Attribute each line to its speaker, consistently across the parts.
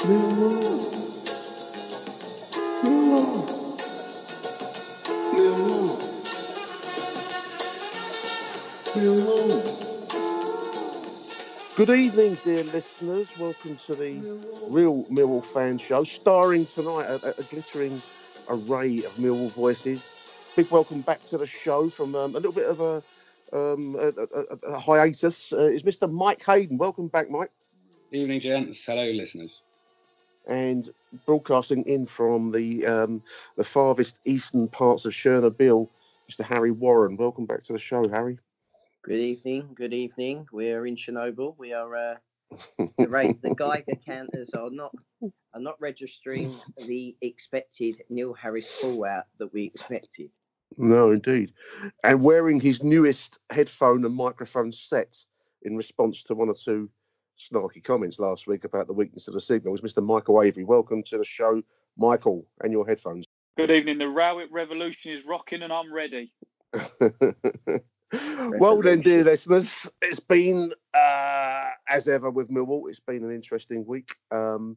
Speaker 1: Good evening, dear listeners. Welcome to the Real Millwall Fan Show, starring tonight a, a glittering array of Millwall voices. Big welcome back to the show from um, a little bit of a, um, a, a, hiatus. Uh, is Mr. Mike Hayden. Welcome back, Mike.
Speaker 2: Evening, gents. Hello, listeners.
Speaker 1: And broadcasting in from the um, the farthest eastern parts of Chernobyl, Mr. Harry Warren. Welcome back to the show, Harry.
Speaker 3: Good evening. Good evening. We are in Chernobyl. We are uh, the rate. The Geiger counters are not are not registering the expected Neil Harris fallout that we expected.
Speaker 1: No, indeed. And wearing his newest headphone and microphone set in response to one or two snarky comments last week about the weakness of the signal was Mr. Michael Avery. Welcome to the show, Michael, and your headphones.
Speaker 4: Good evening. The Rowett Revolution is rocking and I'm ready.
Speaker 1: well then, dear listeners, it's been uh, as ever with Millwall. It's been an interesting week. Um,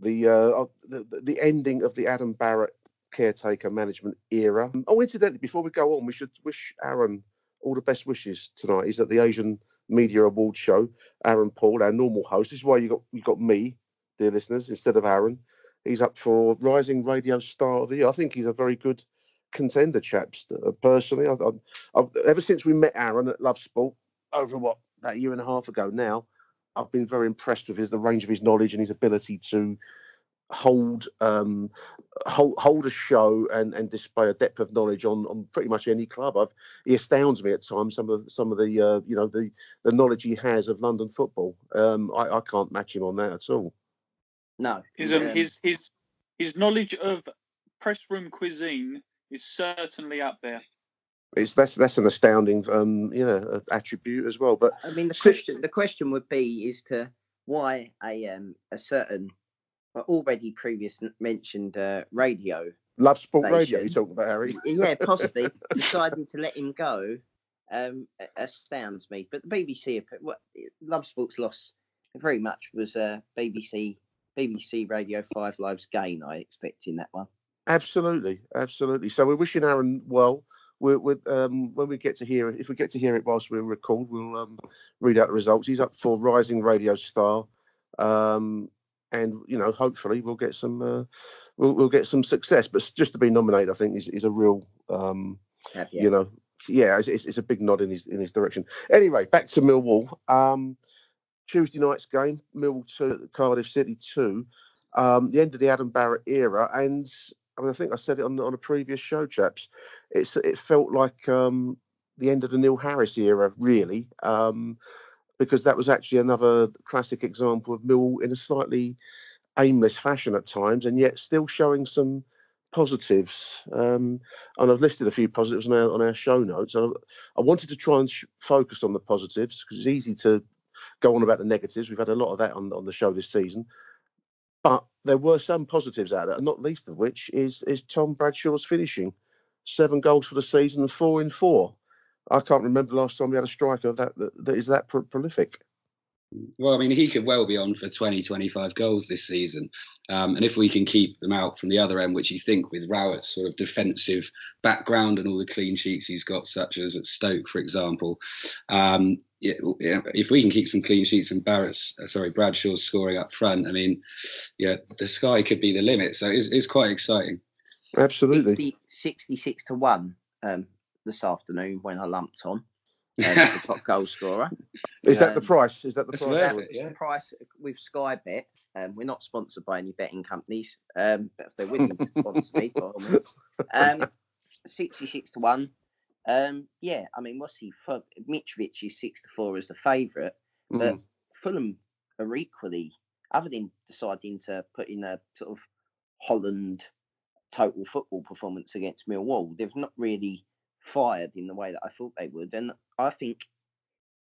Speaker 1: the, uh, the the ending of the Adam Barrett caretaker management era. Oh, incidentally, before we go on, we should wish Aaron all the best wishes tonight. He's at the Asian Media Awards show. Aaron Paul, our normal host. This is why you got you got me, dear listeners, instead of Aaron. He's up for Rising Radio Star of the Year. I think he's a very good contender, chaps. Uh, personally, I've, I've, ever since we met Aaron at Love Sport over what that year and a half ago now, I've been very impressed with his the range of his knowledge and his ability to hold um, hold, hold a show and, and display a depth of knowledge on, on pretty much any club. I've, he astounds me at times. Some of some of the uh, you know the the knowledge he has of London football. Um, I, I can't match him on that at all.
Speaker 3: No,
Speaker 4: His um, his his his knowledge of press room cuisine is certainly up there.
Speaker 1: It's that's that's an astounding um, you know attribute as well. But
Speaker 3: I mean, the question the question would be is to why a um a certain but already previous mentioned uh, radio
Speaker 1: Love Sport Radio, you're talking about Harry.
Speaker 3: yeah, possibly deciding to let him go um, astounds me. But the BBC, what Love Sports loss very much was uh, BBC BBC Radio Five Lives gain. I expect in that one.
Speaker 1: Absolutely, absolutely. So we're wishing Aaron well. We're, we're, um, when we get to hear it, if we get to hear it whilst we're record, we'll um, read out the results. He's up for Rising Radio Star, um, and you know, hopefully, we'll get some, uh, we'll, we'll get some success. But just to be nominated, I think is, is a real, um, you know, yeah, it's, it's, it's a big nod in his in his direction. Anyway, back to Millwall. Um, Tuesday night's game, Millwall two, Cardiff City two. Um, the end of the Adam Barrett era, and I mean, I think I said it on on a previous show, chaps. It's it felt like um, the end of the Neil Harris era, really, um, because that was actually another classic example of Mill in a slightly aimless fashion at times, and yet still showing some positives. Um, and I've listed a few positives on our on our show notes. I, I wanted to try and sh- focus on the positives because it's easy to go on about the negatives. We've had a lot of that on on the show this season. But there were some positives out it, and not least of which is is Tom Bradshaw's finishing. Seven goals for the season, four in four. I can't remember the last time we had a striker that that, that is that pro- prolific.
Speaker 2: Well, I mean, he could well be on for 20, 25 goals this season. Um, and if we can keep them out from the other end, which you think with Rowett's sort of defensive background and all the clean sheets he's got, such as at Stoke, for example, um, yeah, if we can keep some clean sheets and Barrett's, uh, sorry, Bradshaw's scoring up front, I mean, yeah, the sky could be the limit. So it's, it's quite exciting.
Speaker 1: Absolutely.
Speaker 3: 60, 66 to 1 um, this afternoon when I lumped on um, the top goal scorer.
Speaker 1: Is that the
Speaker 3: Um,
Speaker 1: price? Is that the price?
Speaker 2: worth it, yeah.
Speaker 3: the price with Sky Bet. Um, we're not sponsored by any betting companies, um, but if they're willing to sponsor me, by all means. Um, 66 to 1. Um, yeah, I mean, what's he? For, Mitrovic is 6 to 4 as the favourite, but
Speaker 1: Mm.
Speaker 3: Fulham are equally, other than deciding to put in a sort of Holland total football performance against Millwall, they've not really fired in the way that I thought they would. And I think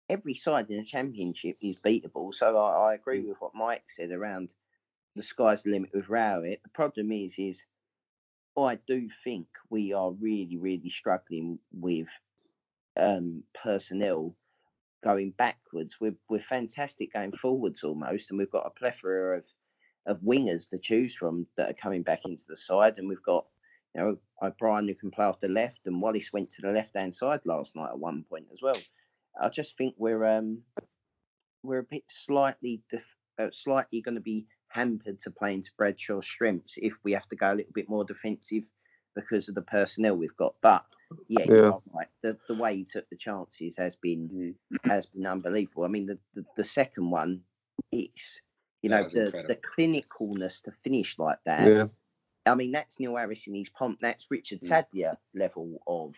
Speaker 3: every side in the championship is beatable. So I, I agree with what Mike said around the sky's the limit with Rowett. The problem is, is I do think we are really, really struggling with um, personnel going backwards. We're we're fantastic going forwards almost, and we've got a plethora of of wingers to choose from that are coming back into the side, and we've got you know O'Brien who can play off the left, and Wallace went to the left hand side last night at one point as well. I just think we're um we're a bit slightly def- uh, slightly going to be hampered to playing into Bradshaw's strengths if we have to go a little bit more defensive because of the personnel we've got. But yeah,
Speaker 1: Yeah.
Speaker 3: you're right. The the way he took the chances has been
Speaker 2: Mm.
Speaker 3: has been unbelievable. I mean, the the, the second one, it's you
Speaker 2: That
Speaker 3: know the,
Speaker 2: incredible.
Speaker 3: the clinicalness to finish like that.
Speaker 1: Yeah.
Speaker 3: I mean, that's Neil Harris in his pomp. That's Richard
Speaker 2: Mm.
Speaker 3: Sadlier level of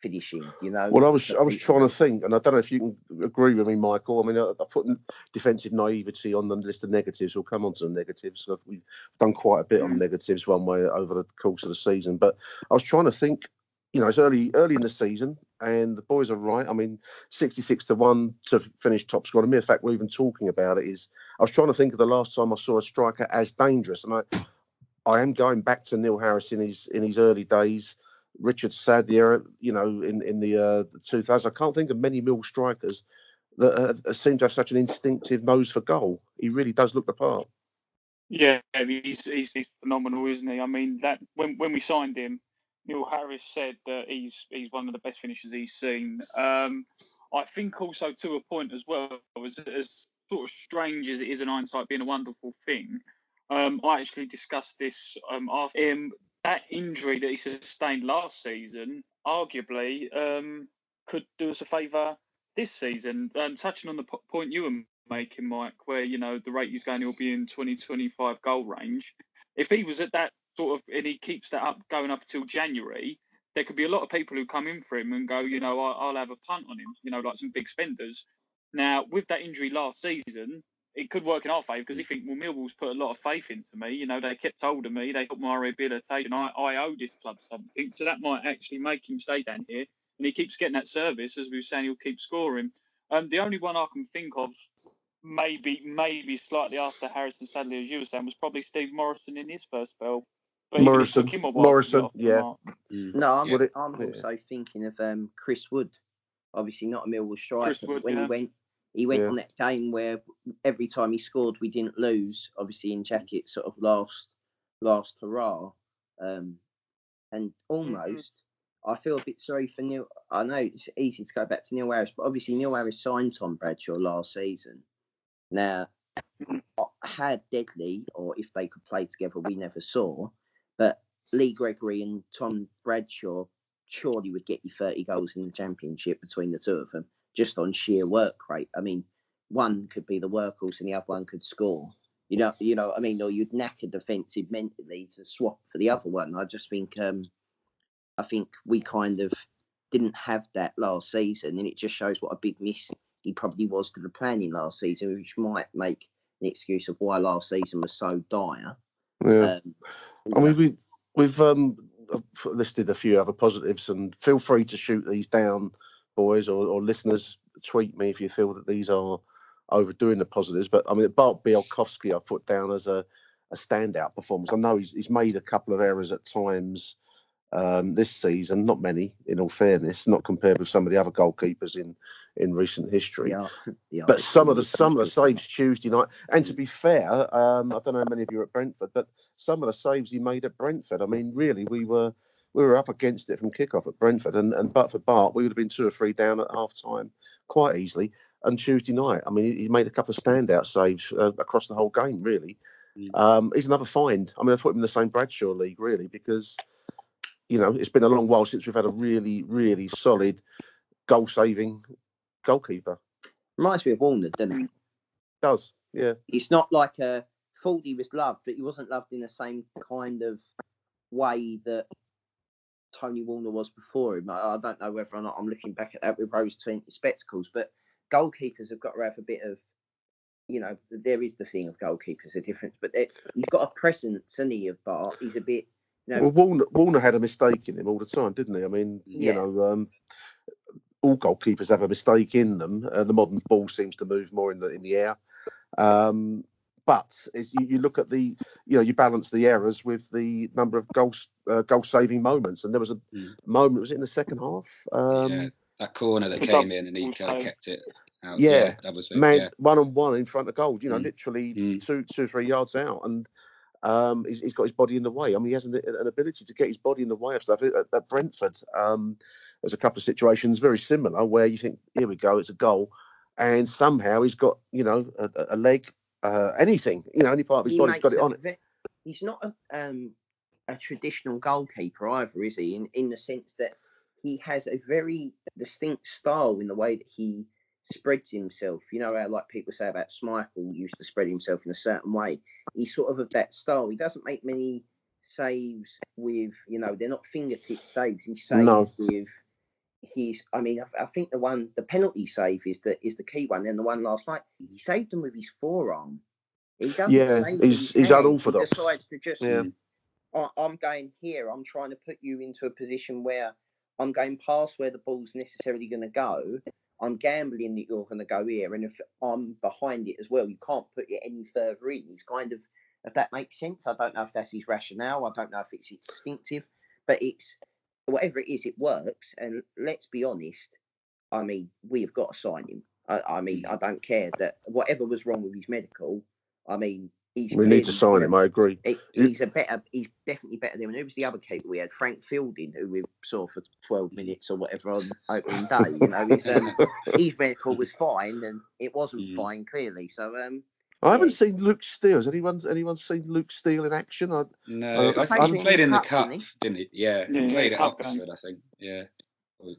Speaker 3: finishing. You know.
Speaker 1: Well, I was I was trying to think, and I don't know if you can agree with me, Michael. I mean, I, I put defensive naivety on the list of negatives. We'll come on to the negatives. We've done quite a bit on negatives one way over the course of the season. But I was trying to think. You know, it's early early in the season, and the boys are right. I mean, 66 to one to finish top scorer. The mere fact we're even talking about it is, I was trying to think of the last time I saw a striker as dangerous, and I, I am going back to Neil Harris in his in his early days. Richard Sadlier, you know, in in the uh, 2000s. I can't think of many Mill strikers that uh, seem to have such an instinctive nose for goal. He really does look the part.
Speaker 4: Yeah, he's, he's he's phenomenal, isn't he? I mean, that when when we signed him, Neil Harris said that he's he's one of the best finishers he's seen. Um, I think also to a point as well, as, as sort of strange as it is in hindsight being a wonderful thing. Um, I actually discussed this um, after him. That injury that he sustained last season, arguably, um, could do us a favour this season. And touching on the po- point you were making, Mike, where you know the rate he's going, he'll be in 2025 goal range. If he was at that sort of, and he keeps that up going up until January, there could be a lot of people who come in for him and go, you know, I- I'll have a punt on him, you know, like some big spenders. Now, with that injury last season, it could work in our favour because you think, well, Millwall's put a lot of faith into me. You know, they kept hold of me. They got my rehabilitation. I, I owe this club something. So that might actually make him stay down here. And he keeps getting that service. As we were saying, he'll keep scoring. Um, the only one I can think of, maybe maybe slightly after Harrison Sadlier, as you were saying, was probably Steve Morison in his first spell. But Morison- him while Morison,
Speaker 1: yeah.
Speaker 2: Mm.
Speaker 3: No, I'm,
Speaker 1: Would it-
Speaker 3: I'm
Speaker 1: yeah.
Speaker 3: also thinking of um, Chris Wood. Obviously, not a Millwall striker.
Speaker 4: Chris
Speaker 3: but
Speaker 4: Wood,
Speaker 3: when
Speaker 4: yeah.
Speaker 3: he went, he went
Speaker 1: Yeah.
Speaker 3: on that game where every time he scored, we didn't lose. Obviously, in jacket, sort of last, last hurrah, um, and almost. I feel a bit sorry for Neil. I know it's easy to go back to Neil Harris, but obviously Neil Harris signed Tom Bradshaw last season. Now, had Deadly, or if they could play together, we never saw. But Lee Gregory and Tom Bradshaw surely would get you 30 goals in the championship between the two of them, just on sheer work rate. I mean, one could be the workhorse and the other one could score. You know, you know, I mean, or you'd knack a defensive mentally to swap for the other one. I just think, um, I think we kind of didn't have that last season, and it just shows what a big miss he probably was to the planning last season, which might make an excuse of why last season was so dire.
Speaker 1: Yeah.
Speaker 3: Um,
Speaker 1: I mean, we, we've um, listed a few other positives, and feel free to shoot these down, boys, or, or listeners. Tweet me if you feel that these are overdoing the positives. But I mean, Bart Bialkowski, I put down as a, a standout performance. I know he's, he's made a couple of errors at times, um, this season. Not many, in all fairness, not compared with some of the other goalkeepers in in recent history.
Speaker 3: Yeah, yeah.
Speaker 1: But some of the some of the saves Tuesday night, and to be fair, um, I don't know how many of you are at Brentford, but some of the saves he made at Brentford. I mean, really, we were we were up against it from kickoff at Brentford, and, and but for Bart, we would have been two or three down at half time quite easily. And Tuesday night, I mean, he made a couple of standout saves uh, across the whole game, really. Mm. Um, he's another find. I mean, I put him in the same Bradshaw league, really, because you know it's been a long while since we've had a really, really solid goal-saving goalkeeper.
Speaker 3: Reminds me of Warner, doesn't it?
Speaker 1: Does yeah.
Speaker 3: It's not like a He was loved, but he wasn't loved in the same kind of way that Tony Warner was before him. I, I, don't know whether or not I'm looking back at that with rose tinted spectacles, but goalkeepers have got to have a bit of, you know, there is the thing of goalkeepers, a difference, but he's got a presence, and he, of Bart. He's a bit. You know,
Speaker 1: well, Warner, Warner had a mistake in him all the time, didn't he? I mean, yeah. you know, um, all goalkeepers have a mistake in them. Uh, the modern ball seems to move more in the in the air. Um, but you, you, look at the, you know, you balance the errors with the number of goals, uh, goal saving moments. And there was a mm. moment, was it in the second half?
Speaker 2: Um, yeah, that corner that came in and he kind of kept it. Out.
Speaker 1: Yeah, yeah that was it, man, yeah. one on one in front of goal. You know, mm. literally mm. two, two, three yards out, and um, he's, he's got his body in the way. I mean, he has an, an ability to get his body in the way of stuff. At, at Brentford, um, there's a couple of situations very similar where you think, here we go, it's a goal, and somehow he's got you know a, a leg uh, anything. You know, any part of his he body's got it on it.
Speaker 3: He's not a, um, a traditional goalkeeper either, is he? In in the sense that he has a very distinct style in the way that he spreads himself. You know how like people say about Schmeichel used to spread himself in a certain way. He's sort of of that style. He doesn't make many saves with you know they're not fingertip saves. He saves no. with he's I mean I, I, think the one the penalty save is the is the key one. Then the one last night he saved him with his forearm.
Speaker 1: He doesn't yeah, he's he's unorthodox.
Speaker 3: He decides to just yeah. I'm going here. I'm trying to put you into a position where I'm going past where the ball's necessarily going to go. I'm gambling that you're going to go here, and if I'm behind it as well, you can't put it any further in. He's kind of, if that makes sense. I don't know if that's his rationale. I don't know if it's instinctive, but it's whatever it is, it works. And let's be honest, I mean, we have got to sign him. I, I mean, mm. I don't care that whatever was wrong with his medical. I mean, he's
Speaker 1: we need to sign him. I agree.
Speaker 3: He, he's a better. He's definitely better than. Who was the other keeper we had? Frank Fielding, who we saw for twelve minutes or whatever on opening day. You know, his, um, his medical was fine, and it wasn't mm. fine clearly. So, um,
Speaker 1: I haven't seen Luke Steele. Has anyone anyone seen Luke Steele in action? I,
Speaker 2: no, I, I, he played in the cup, didn't he? Didn't he? Yeah, yeah, he played at Oxford, I think. Yeah,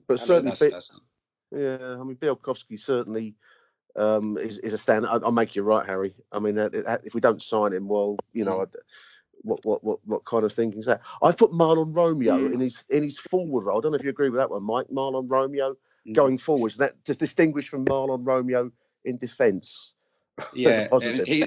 Speaker 1: but I certainly, mean, that's, that's... yeah. I mean, Bialkowski certainly um, is, is a stand. I'll make you right, Harry. I mean, uh, if we don't sign him, well, you know, mm. what what what what kind of thinking is that? I put Mahlon Romeo mm. in his in his forward role. I don't know if you agree with that one, Mike. Mahlon Romeo mm. going forwards. That just distinguish from Mahlon Romeo in defence.
Speaker 2: Yeah, he,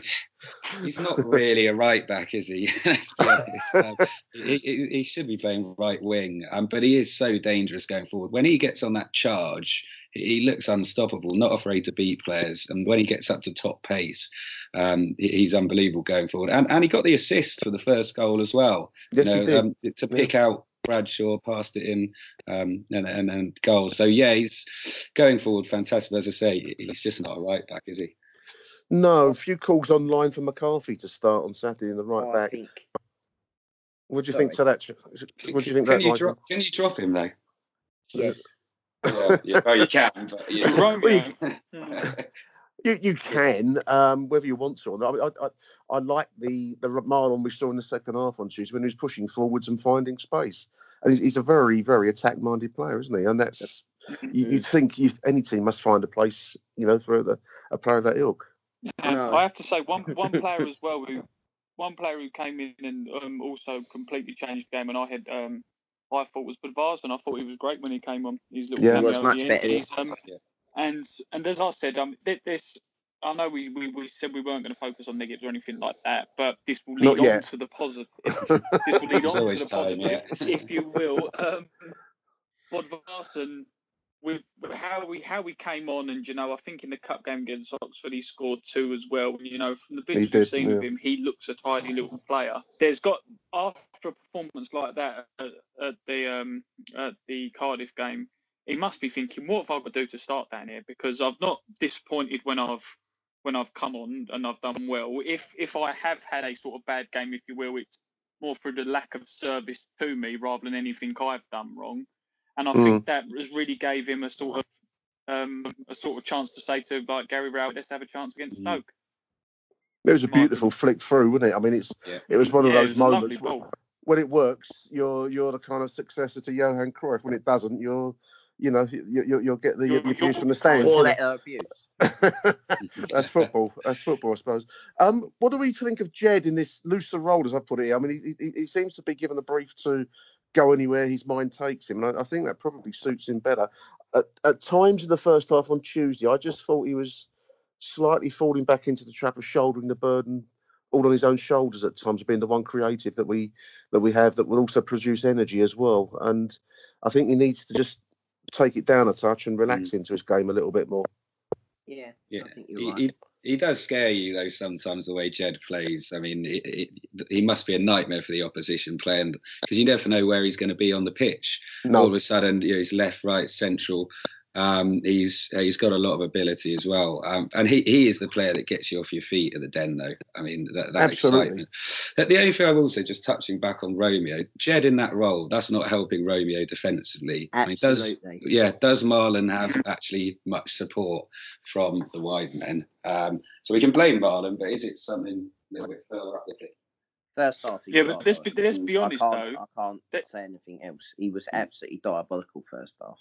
Speaker 2: he's not really a right back, is he? Let's be honest. Um, he, he, should be playing right wing, um, but he is so dangerous going forward. When he gets on that charge, he looks unstoppable, not afraid to beat players. And when he gets up to top pace, um, he's unbelievable going forward. And, and he got the assist for the first goal as well.
Speaker 1: Yes, you know, he did. Um,
Speaker 2: to pick yeah. out Bradshaw, passed it in, um, and, and, and goals. So yeah, he's going forward fantastic. As I say, he's just not a right back, is he?
Speaker 1: No, a few calls online for McCarthy to start on Saturday in the right oh, back. Think... What do you Sorry. think to that? What do you think
Speaker 2: can
Speaker 1: that
Speaker 2: you drop? Can you drop him though?
Speaker 3: Yes.
Speaker 2: well, yeah, well, you can, but you,
Speaker 1: you, you can, um, whether you want to or not. I, I, I like the the Mahlon we saw in the second half on Tuesday when he was pushing forwards and finding space. And he's, he's a very, very attack minded player, isn't he? And that's you, would think you, any team must find a place, you know, for a, a player of that ilk.
Speaker 4: Yeah, I have to say one one player as well who one player who came in and um, also completely changed the game, and I had um, I thought was Bodvarsson, and I thought he was great when he came on. His little
Speaker 3: yeah, was much better.
Speaker 4: Um, yeah. And and as I said, um, this I know we, we, we said we weren't going to focus on negatives or anything like that, but this will lead on to the positive. this will lead on to the time, positive, yeah. if you will. Um, Bodvarsson with how we how we came on, and you know, I think in the cup game against Oxford, he scored two as well. You know, from the bits we've seen
Speaker 1: yeah.
Speaker 4: of him, he looks a tidy little player. There's got after a performance like that at, at the um, at the Cardiff game, he must be thinking, what have I got to do to start down here? Because I've not disappointed when I've when I've come on and I've done well. If if I have had a sort of bad game, if you will, it's more through the lack of service to me rather than anything I've done wrong. And I think that has really gave him a sort of um, a sort of chance to say to like Gary Rowett, let's have a chance against
Speaker 2: Mm.
Speaker 4: Stoke.
Speaker 1: It was a
Speaker 4: Might-
Speaker 1: beautiful flick through, wasn't it? I mean, it's
Speaker 2: Yeah.
Speaker 1: it was one of
Speaker 4: Yeah,
Speaker 1: those
Speaker 4: was a lovely
Speaker 1: moments where- when it works, you're you're the kind of successor to Johan Cruyff. When it doesn't, you're you know you, you, you'll get the,
Speaker 4: You're-
Speaker 1: the abuse
Speaker 4: you're-
Speaker 1: from the stands.
Speaker 3: Or
Speaker 1: you
Speaker 3: letter abuse.
Speaker 1: That's football. That's football, I suppose. Um, what do we think of Jed in this looser role, as I put it? here? I mean, he, he, he seems to be given a brief to go anywhere his mind takes him, and I, I think that probably suits him better. At, at times in the first half on Tuesday, I just thought he was slightly falling back into the trap of shouldering the burden all on his own shoulders at times, being the one creative that we that we have that will also produce energy as well. And I think he needs to just take it down a touch and relax mm. into his game a little bit more.
Speaker 3: Yeah,
Speaker 2: Yeah,
Speaker 3: I think
Speaker 2: he,
Speaker 3: you're right.
Speaker 2: he, he does scare you though sometimes the way Jed plays. I mean, it, he must be a nightmare for the opposition playing because you never know where he's going to be on the pitch. All of a sudden, you know, he's left, right, central. Um, he's he's got a lot of ability as well, um, and he, he is the player that gets you off your feet at the den. Though I mean, that, that
Speaker 1: Absolutely.
Speaker 2: excitement. But the only thing I will say, just touching back on Romeo, Jed in that role, that's not helping Romeo defensively. I mean, does
Speaker 3: Absolutely.
Speaker 2: yeah, does Mahlon have actually much support from the wide men? Um, so we can blame Mahlon, but is it something a little bit further up the pitch?
Speaker 3: First half.
Speaker 4: Yeah, but let's be- let's be honest,
Speaker 3: I
Speaker 4: though,
Speaker 3: I can't
Speaker 4: that-
Speaker 3: say anything else. He was absolutely diabolical first half.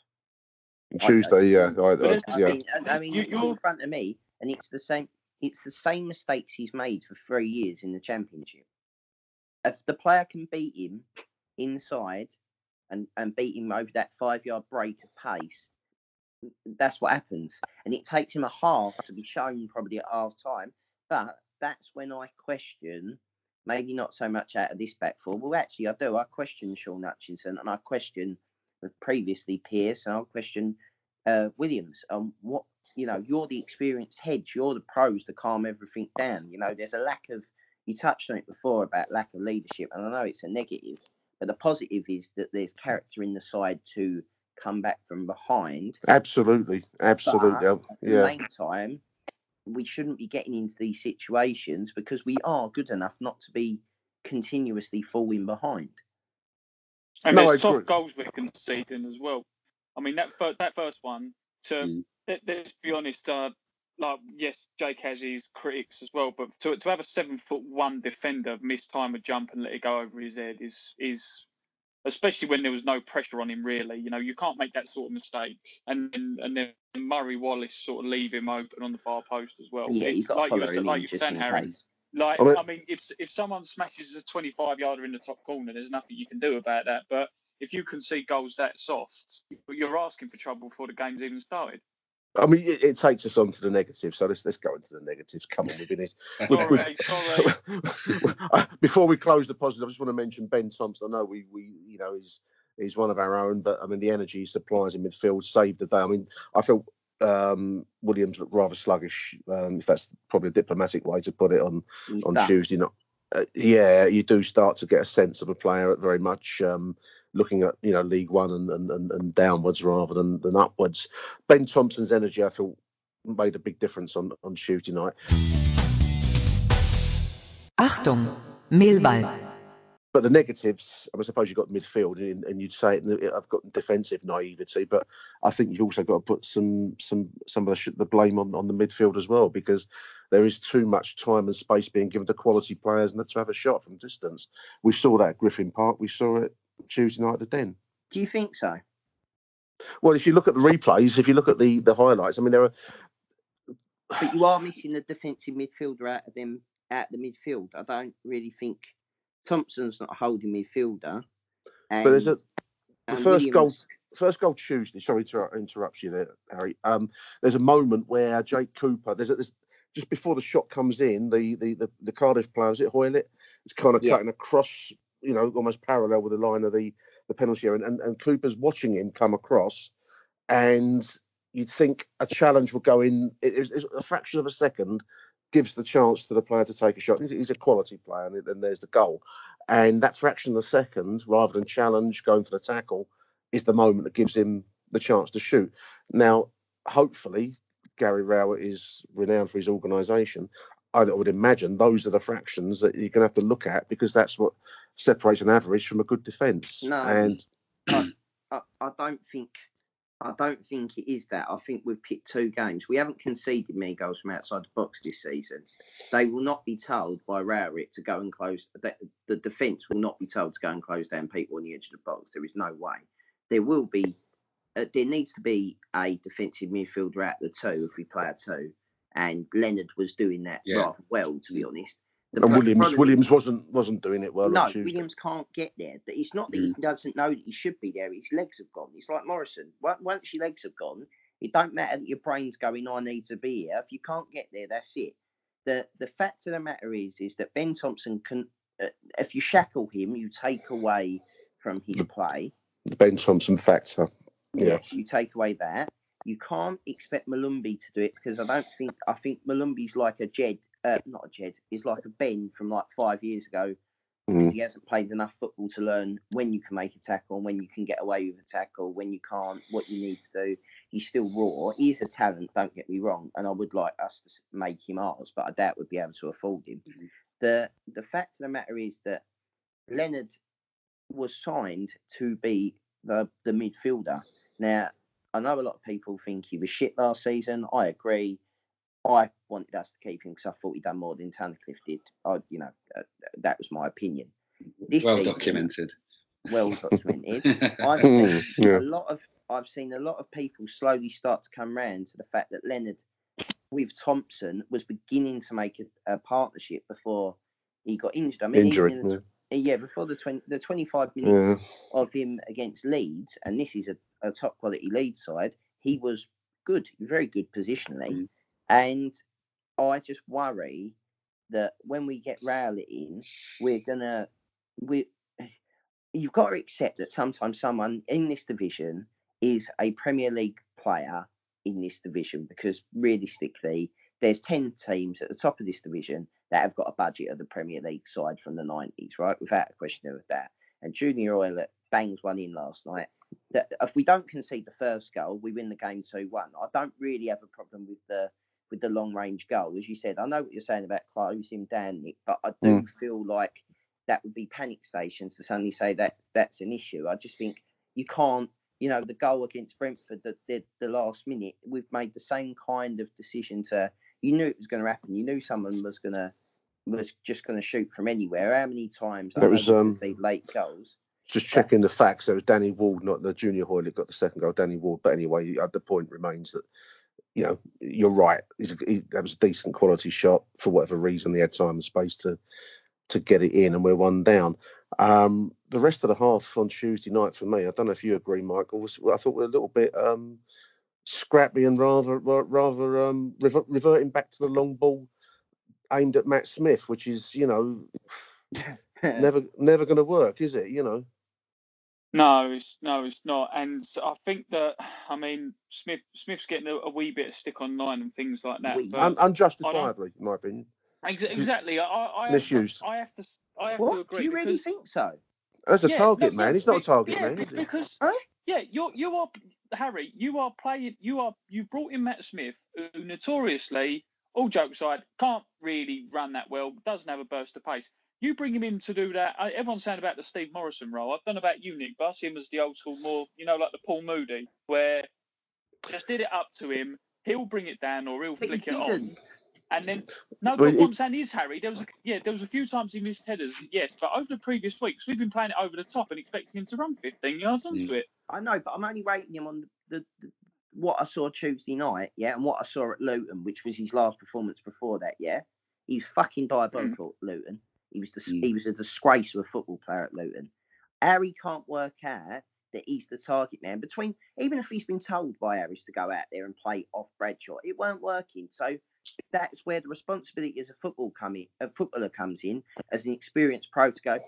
Speaker 1: Tuesday, yeah, I, I,
Speaker 3: I
Speaker 1: yeah.
Speaker 3: mean, I, I mean,
Speaker 4: You-
Speaker 3: it's
Speaker 4: you're-
Speaker 3: in front of me, and it's the same. It's the same mistakes he's made for three years in the championship. If the player can beat him inside and and beat him over that five yard break of pace, that's what happens. And it takes him a half to be shown probably at half time. But that's when I question, maybe not so much out of this back four. Well, actually, I do. I question Shaun Hutchinson and I question with previously Pearce and I'll question uh, Williams. Um, what you know, you're the experienced heads, you're the pros to calm everything down. You know, there's a lack of. You touched on it before about lack of leadership, and I know it's a negative, but the positive is that there's character in the side to come back from behind.
Speaker 1: Absolutely, absolutely.
Speaker 3: But
Speaker 1: um,
Speaker 3: At the
Speaker 1: yeah,
Speaker 3: same time, we shouldn't be getting into these situations because we are good enough not to be continuously falling behind.
Speaker 4: And
Speaker 1: No,
Speaker 4: there's soft goals we're conceding as well. I mean, that fir- that first one, to
Speaker 2: Mm.
Speaker 4: let, let's be honest, uh, like yes, Jake has his critics as well, but to to have a seven foot one defender miss time a jump and let it go over his head is is especially when there was no pressure on him really. You know, you can't make that sort of mistake. And then and then Murray Wallace sort of leave him open on the far post as well.
Speaker 3: yeah,
Speaker 4: It's
Speaker 3: you've got
Speaker 4: like you
Speaker 3: him
Speaker 4: like you said, Harry.
Speaker 3: case.
Speaker 4: Like
Speaker 1: I mean-
Speaker 4: I mean, if if someone smashes a 25 yarder in the top corner, there's nothing you can do about that. But if you can see goals that soft, you're asking for trouble before the game's even started.
Speaker 1: I mean, it, it takes us on to the negatives. So let's let's go into the negatives. Come on, we've been
Speaker 4: Sorry, sorry.
Speaker 1: Uh, before we close the positive, I just want to mention Ben Thompson. I know we, we you know, he's he's one of our own, but I mean the energy he supplies in midfield saved the day. I mean, I felt um, Williams looked rather sluggish, um, if that's probably a diplomatic way to put it on on
Speaker 3: done.
Speaker 1: Tuesday night. Uh, yeah, you do start to get a sense of a player very much um, looking at you know League One and, and, and, and downwards rather than, than upwards. Ben Thompson's energy, I feel, made a big difference on, on Tuesday night.
Speaker 5: Achtung, Mehlball.
Speaker 1: But the negatives, I suppose you've got midfield, and, and you'd say it, in the- I've got defensive naivety, but I think you've also got to put some some some of the, sh- the blame on, on the midfield as well, because there is too much time and space being given to quality players and to have a shot from distance. We saw that at Griffin Park. We saw it Tuesday night at the Den.
Speaker 3: Do you think so?
Speaker 1: Well, if you look at the replays, if you look at the the highlights, I mean, there are
Speaker 3: But you are missing the defensive midfielder out of them out the midfield. I don't really think Thompson's not holding midfielder. And,
Speaker 1: but there's a the first goal first goal Tuesday. Sorry to interrupt you there, Harry. Um, there's a moment where Jake Cooper. There's, a, there's just before the shot comes in. The the the, the Cardiff player is it Hoilett? It's kind of
Speaker 3: Yeah.
Speaker 1: cutting across, you know, almost parallel with the line of the the penalty area, and, and and Cooper's watching him come across. and you'd think a challenge would go in. It, it's- it's a fraction of a second gives the chance to the player to take a shot. He's a quality player, and then there's the goal. And that fraction of a second, rather than challenge going for the tackle, is the moment that gives him the chance to shoot. Now, hopefully, Gary Rowett is renowned for his organisation. I would imagine those are the fractions that you're going to have to look at because that's what separates an average from a good defence.
Speaker 3: No.
Speaker 1: And
Speaker 3: I, I don't think I don't think it is that. I think we've picked two games. We haven't conceded many goals from outside the box this season. They will not be told by Rowett to go and close. The, the defence will not be told to go and close down people on the edge of the box. There is no way. There will be. Uh, there needs to be a defensive midfielder at the two if we play a two, and Leonard was doing that
Speaker 2: Yeah.
Speaker 3: rather well, to be honest. The
Speaker 1: and Williams
Speaker 3: problem
Speaker 1: Williams wasn't wasn't doing it well
Speaker 3: no, Williams can't get there. That It's not that he doesn't know that he should be there. His legs have gone. It's like Morison. Once- your legs have gone, it don't matter that your brain's going. I need to be here. If you can't get there, that's it. The the fact of the matter is, is that Ben Thompson can. Uh, if you shackle him, you take away from his play.
Speaker 1: The Ben Thompson factor. Yeah.
Speaker 3: Yes, you take away that. You can't expect Molumby to do it because I don't think I think Molumby's like a Jed, uh, not a Jed, is like a Ben from like five years ago.
Speaker 1: Mm.
Speaker 3: Because he hasn't played enough football to learn when you can make a tackle, and when you can get away with a tackle, when you can't, what you need to do. He's still raw. He is a talent, don't get me wrong, and I would like us to make him ours, but I doubt we'd be able to afford him. The the fact of the matter is that Leonard was signed to be the the midfielder. Now, I know a lot of people think he was shit last season. I agree. I wanted us to keep him because I thought he'd done more than Tunnicliffe did. I, you know, uh, that was my opinion. This
Speaker 2: well
Speaker 3: season,
Speaker 2: documented.
Speaker 3: Well documented. I've
Speaker 1: Hmm,
Speaker 3: seen
Speaker 1: yeah.
Speaker 3: a lot of I've seen a lot of people slowly start to come round to the fact that Leonard with Thompson was beginning to make a, a partnership before he got injured. I mean,
Speaker 1: Injury.
Speaker 3: in the
Speaker 1: Yeah.
Speaker 3: tw- yeah, before the 20, the 25 minutes
Speaker 1: yeah.
Speaker 3: of him against Leeds, and this is a, a top quality Leeds side, he was good, very good positionally.
Speaker 2: Mm.
Speaker 3: And I just worry that when we get Rowett in, we're gonna we you've got to accept that sometimes someone in this division is a Premier League player in this division because realistically there's 10 teams at the top of this division that have got a budget of the Premier League side from the 90s, right? Without a question of that. And Junior Hoilett bangs one in last night. That if we don't concede the first goal, we win the game 2 1. I don't really have a problem with the with the long range goal. As you said, I know what you're saying about closing down, Nick, but I do feel like that would be panic stations to suddenly say that that's an issue. I just think you can't, you know, the goal against Brentford, the, the, the last minute, we've made the same kind of decision to, you knew it was going to happen. You knew someone was going to, was just going to shoot from anywhere. How many times I
Speaker 1: That was, um,
Speaker 3: late goals?
Speaker 1: Just checking the facts. There was Danny Ward, not the junior Hoilett, got the second goal. Danny Ward, but anyway, uh, the point remains that you know you're right. He's, he, that was a decent quality shot for whatever reason. He had time and space to to get it in, and we're one down. Um, the rest of the half on Tuesday night for me, I don't know if you agree, Michael. Was, I thought we we're a little bit um, scrappy and rather rather um, rever- reverting back to the long ball aimed at Matt Smith, which is you know never never going to work, is it? You know.
Speaker 4: No, it's no, it's not. And I think that I mean Smith Smith's getting a, a wee bit of stick online and things like that.
Speaker 3: Wee.
Speaker 4: But
Speaker 1: Un- unjustifiably, in my opinion.
Speaker 4: ex- exactly, I, I have,
Speaker 1: Misused.
Speaker 4: I have to I have to agree
Speaker 3: Do you really
Speaker 4: because
Speaker 3: think so?
Speaker 1: As a
Speaker 4: Yeah,
Speaker 1: target
Speaker 4: no,
Speaker 1: man,
Speaker 4: yeah,
Speaker 1: he's not a target
Speaker 4: yeah,
Speaker 1: man.
Speaker 4: be-
Speaker 1: is
Speaker 4: because
Speaker 3: Huh?
Speaker 4: yeah, you you are Harry, you are playing, you are you've brought in Matt Smith, who notoriously, all jokes aside, can't really run that well, doesn't have a burst of pace. You bring him in to do that. I- Everyone's saying about the Steve Morison role. I've done about you, Nick, but I see him as the old school, more you know, like the Paul Moody, where just did it up to him. He'll bring it down or he'll
Speaker 3: But he
Speaker 4: flick it on.
Speaker 3: didn't.
Speaker 4: And then, no,
Speaker 1: Well,
Speaker 4: but what I'm saying is, Harry, there was a, yeah, there was a few times he missed headers, yes, but over the previous weeks, we've been playing it over the top and expecting him to run 15 yards onto mm. it.
Speaker 3: I know, but I'm only rating him on the, the, what I saw Tuesday night, yeah, and what I saw at Luton, which was his last performance before that, yeah. He's fucking mm. diabolical at Luton. He was the,
Speaker 2: Mm.
Speaker 3: he was a disgrace of a football player at Luton. Harry can't work out that he's the target man between even if he's been told by Harris to go out there and play off Bradshaw, it weren't working. So that's where the responsibility as a football coming a footballer comes in as an experienced pro to go.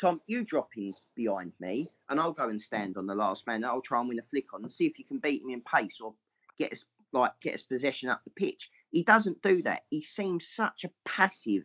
Speaker 3: Tom, you drop in behind me, and I'll go and stand on the last man. And I'll try and win a flick on and see if you can beat him in pace or get us like get us possession up the pitch. He doesn't do that. He seems such a passive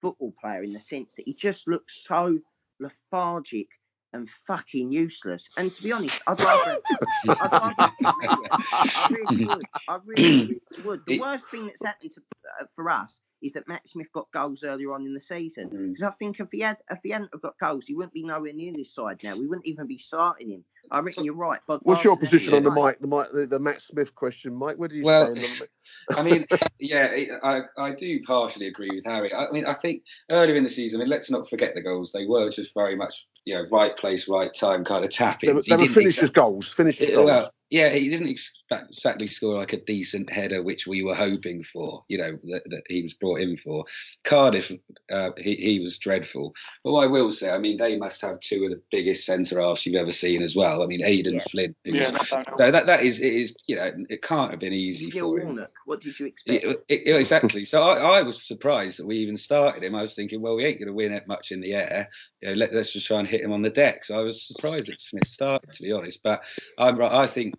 Speaker 3: football player in the sense that he just looks so lethargic and fucking useless. And to be honest, I'd rather, I'd rather I really would. I really, really would. The worst thing that's happened to, uh, for us is that Matt Smith got goals earlier on in the season.
Speaker 2: Mm.
Speaker 3: Because I think if he had, if he hadn't have got goals, he wouldn't be nowhere near this side now. We wouldn't even be starting him. I reckon you're right. But
Speaker 1: What's your position on the
Speaker 3: right.
Speaker 1: mic? The mic, the, the Matt Smith question, Mike. Where do you
Speaker 2: Well,
Speaker 1: stand? On the,
Speaker 2: I mean, yeah, I, I do partially agree with Harry. I mean, I think earlier in the season, I mean, let's not forget the goals. They were just very much, you know, right place, right time kind of tapping.
Speaker 1: they were, they were finishers' goals. Finishers' goals.
Speaker 2: Well, yeah, he didn't exactly score like a decent header, which we were hoping for. You know that, that he was brought in for. Cardiff, uh, he, he was dreadful. But what I will say, I mean, they must have two of the biggest centre halves you've ever seen as well. I mean, Aden
Speaker 3: Yeah.
Speaker 2: Flint.
Speaker 4: Yeah,
Speaker 2: was-
Speaker 4: that don't help.
Speaker 2: so that that is it is you know it can't have been easy
Speaker 3: Neil
Speaker 2: for him.
Speaker 3: Warnock, what did you expect?
Speaker 2: Yeah, it- exactly. So I, I was surprised that we even started him. I was thinking, well, we ain't going to win it much in the air. You know, let, let's just try and hit him on the deck. So I was surprised that Smith started, to be honest. But I'm right. I think,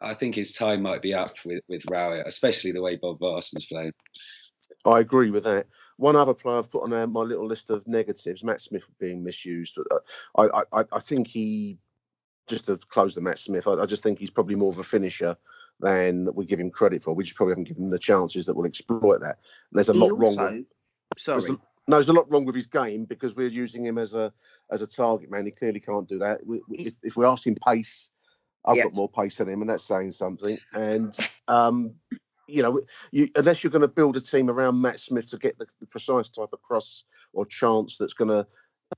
Speaker 2: I think his time might be up with with Rowett, especially the way Bodvarsson's playing.
Speaker 1: I agree with that. One other player I've put on there, my little list of negatives, Matt Smith being misused. Uh, I, I, I think he, just to close the Matt Smith, I, I just think he's probably more of a finisher than we give him credit for. We just probably haven't given him the chances that will exploit that. There's a
Speaker 3: He
Speaker 1: lot wrong. With,
Speaker 3: Sorry.
Speaker 1: there's a- no, there's a lot wrong with his game because we're using him as a as a target man. He clearly can't do that. We, we- if, if we're asking pace, I've
Speaker 3: Yeah.
Speaker 1: got more pace than him, and that's saying something. And um, you know, you, unless you're going to build a team around Matt Smith to get the, the precise type of cross or chance that's going to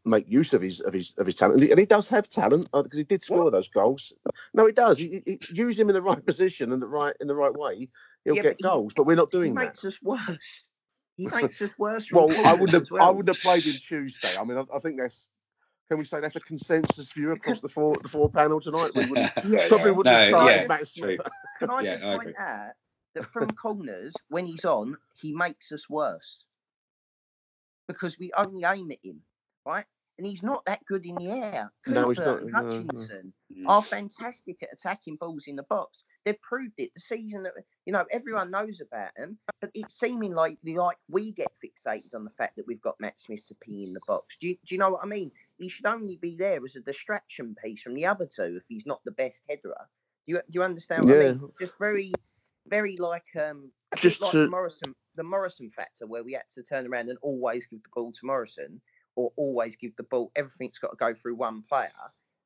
Speaker 1: make use of his of his of his talent, and he, he does have talent because he did score those goals. No, he does. He, he, use him in the right position and the right in the right way, he'll
Speaker 3: Yeah,
Speaker 1: get
Speaker 3: but he-
Speaker 1: goals. But we're not
Speaker 3: he
Speaker 1: doing that.
Speaker 3: makes us worse. He makes us worse.
Speaker 1: Well, I wouldn't have.
Speaker 3: well.
Speaker 1: I wouldn't have played him Tuesday. I mean, I, I think that's. Can we say that's a consensus view across the four the four panel tonight? We wouldn't,
Speaker 3: Yeah,
Speaker 1: probably
Speaker 3: yeah.
Speaker 1: wouldn't have
Speaker 2: No,
Speaker 1: started
Speaker 2: yeah,
Speaker 1: Matt
Speaker 2: it's
Speaker 1: Smith.
Speaker 3: Can I
Speaker 2: Yeah,
Speaker 3: just
Speaker 2: I
Speaker 3: point
Speaker 2: agree.
Speaker 3: out that from corners, when he's on, he makes us worse because we only aim at him, right? And he's not that good in the air.
Speaker 1: No, he's not,
Speaker 3: and
Speaker 1: no, no.
Speaker 3: Hutchinson
Speaker 2: Mm.
Speaker 3: are fantastic at attacking balls in the box. They've proved it. The season that you know everyone knows about them, but it's seeming like like we get fixated on the fact that we've got Matt Smith to pee in the box. Do you, do you know what I mean? He should only be there as a distraction piece from the other two if he's not the best header. Do you do you understand what I
Speaker 1: Yeah.
Speaker 3: mean? Just very very like um
Speaker 1: Just
Speaker 3: like
Speaker 1: to-
Speaker 3: Morison the Morison factor where we had to turn around and always give the ball to Morison or always give the ball everything's got to go through one player.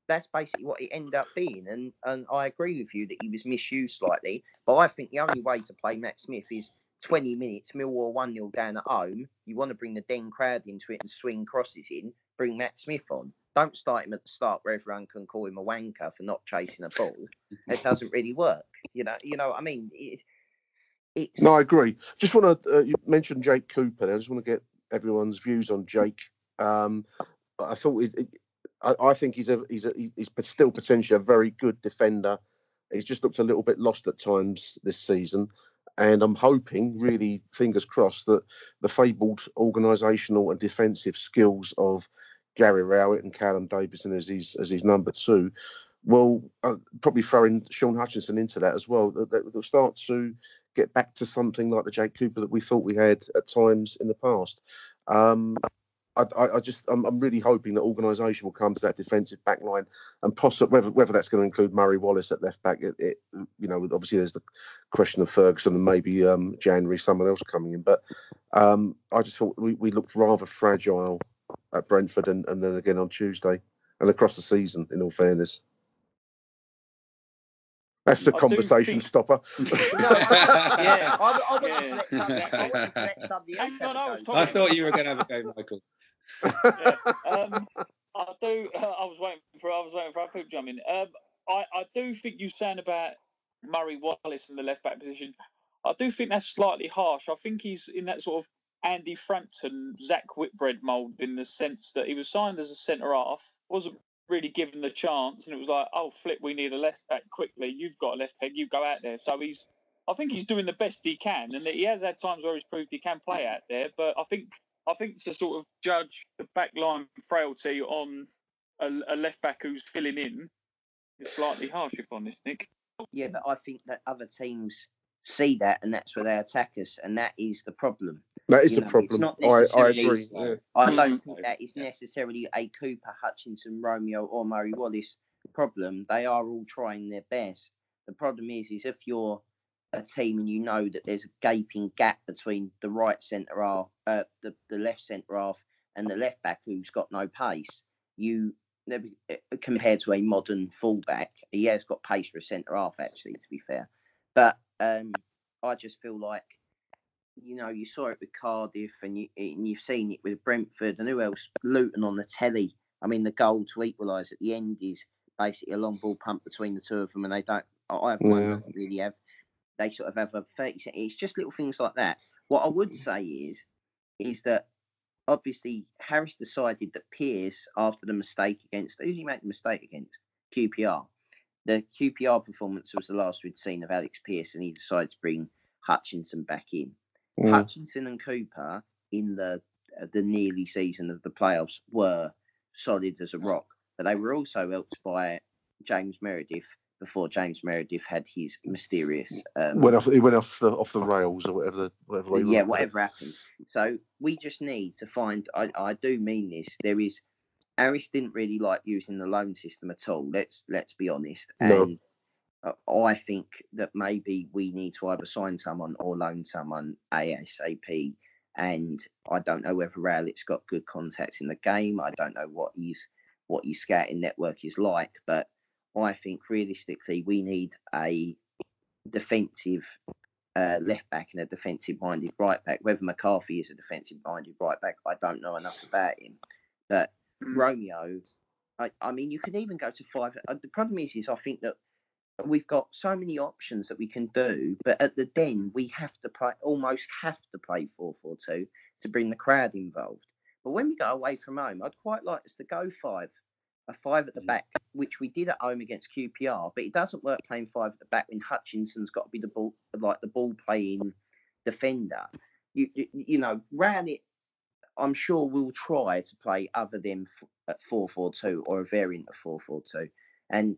Speaker 3: That's basically what it ended up being, and and I agree with you that he was misused slightly. But I think the only way to play Matt Smith is 20 minutes, Millwall 1 0 down at home. You want to bring the Den crowd into it and swing crosses in, bring Matt Smith on. Don't start him at the start where everyone can call him a wanker for not chasing a ball. It doesn't really work. You know, you know what I mean? It, it's
Speaker 1: No, I agree. Just want to uh, you mentioned Jake Cooper. I just want to get everyone's views on Jake. Um, I thought it, it, I, I think he's a he's a he's still potentially a very good defender. He's just looked a little bit lost at times this season, and I'm hoping, really, fingers crossed, that the fabled organisational and defensive skills of Gary Rowett and Callum Davidson as his as his number two will uh, probably throw in Shaun Hutchinson into that as well. That, that they'll start to get back to something like the Jake Cooper that we thought we had at times in the past. Um, I, I, just, I'm, I'm really hoping that organisation will come to that defensive back line and possibly whether whether that's going to include Murray Wallace at left back. It, it, you know, obviously there's the question of Ferguson and maybe um, January someone else coming in, but um, I just thought we, we looked rather fragile at Brentford and, and then again on Tuesday and across the season. In all fairness. That's the
Speaker 4: I
Speaker 1: conversation
Speaker 4: think-
Speaker 1: stopper.
Speaker 3: No, I,
Speaker 4: Yeah.
Speaker 3: yeah. I, I
Speaker 4: Yeah.
Speaker 3: to let somebody, I wanted to let somebody else
Speaker 4: Hang on,
Speaker 3: have
Speaker 4: I
Speaker 3: a
Speaker 4: was
Speaker 3: go.
Speaker 2: I thought you were going to have a go, Michael.
Speaker 4: yeah. Um, I do. I was waiting for. I was waiting for other people to jump in. Um, I, I do think you saying about Murray Wallace in the left back position. I do think that's slightly harsh. I think he's in that sort of Andy Frampton, Zak Whitbread mould in the sense that he was signed as a centre half, wasn't really given the chance, and it was like, oh, flip, we need a left back quickly. You've got a left back, you go out there. So he's. I think he's doing the best he can, and that he has had times where he's proved he can play out there. But I think I think to sort of judge the backline frailty on a, a left back who's filling in is slightly harsh, if this, Nick.
Speaker 3: Yeah, but I think that other teams see that and that's where they attack us, and that is the problem.
Speaker 1: That is
Speaker 3: You
Speaker 1: the
Speaker 3: know, it's
Speaker 1: problem.
Speaker 3: not
Speaker 1: I, I agree. Yeah.
Speaker 3: I
Speaker 2: Mm.
Speaker 3: don't think that is
Speaker 2: yeah.
Speaker 3: necessarily a Cooper, Hutchinson, Romeo, or Murray Wallace problem. They are all trying their best. The problem is, is if you're a team and you know that there's a gaping gap between the right centre half, uh, the the left centre half, and the left back who's got no pace, you uh, compared to a modern fullback, he has got pace for a centre half. Actually, to be fair, but um, I just feel like you know, you saw it with Cardiff and, you, and you've seen it with Brentford and who else? Luton on the telly. I mean, the goal to equalise at the end is basically a long ball pump between the two of them, and they don't. I have one
Speaker 1: Yeah.
Speaker 3: doesn't really have. They sort of have a thirty. It's just little things like that. What I would say is, is that obviously Harris decided that Pearce, after the mistake against who did he make the mistake against? QPR. The QPR performance was the last we'd seen of Alex Pearce, and he decided to bring Hutchinson back in.
Speaker 1: Mm.
Speaker 3: Hutchinson and Cooper in the uh, the nearly season of the playoffs were solid as a rock, but they were also helped by James Meredith before James Meredith had his mysterious um,
Speaker 1: Went off, he went off the off the rails or whatever. The, whatever
Speaker 3: yeah,
Speaker 1: it.
Speaker 3: whatever happened. So we just need to find. I, I do mean this. There is. Harris didn't really like using the loan system at all. Let's let's be honest.
Speaker 1: No.
Speaker 3: And uh, I think that maybe we need to either sign someone or loan someone ASAP. And I don't know whether Rowett's got good contacts in the game. I don't know what his what his scouting network is like, but I think realistically we need a defensive uh, left back and a defensive minded right back. Whether McCarthy is a defensive minded right back, I don't know enough about him. But
Speaker 4: Mm.
Speaker 3: Romeo, I, I mean, you could even go to five. Uh, the problem is, is I think that we've got so many options that we can do, but at the den we have to play, almost have to play four four two to bring the crowd involved. But when we go away from home, I'd quite like us to go five, a five at the
Speaker 2: Mm.
Speaker 3: back, which we did at home against QPR. But it doesn't work playing five at the back when Hutchinson's got to be the ball, like the ball playing defender. You, you, you know, Rowett, I'm sure we will try to play other than f- at four four two or a variant of four four two. And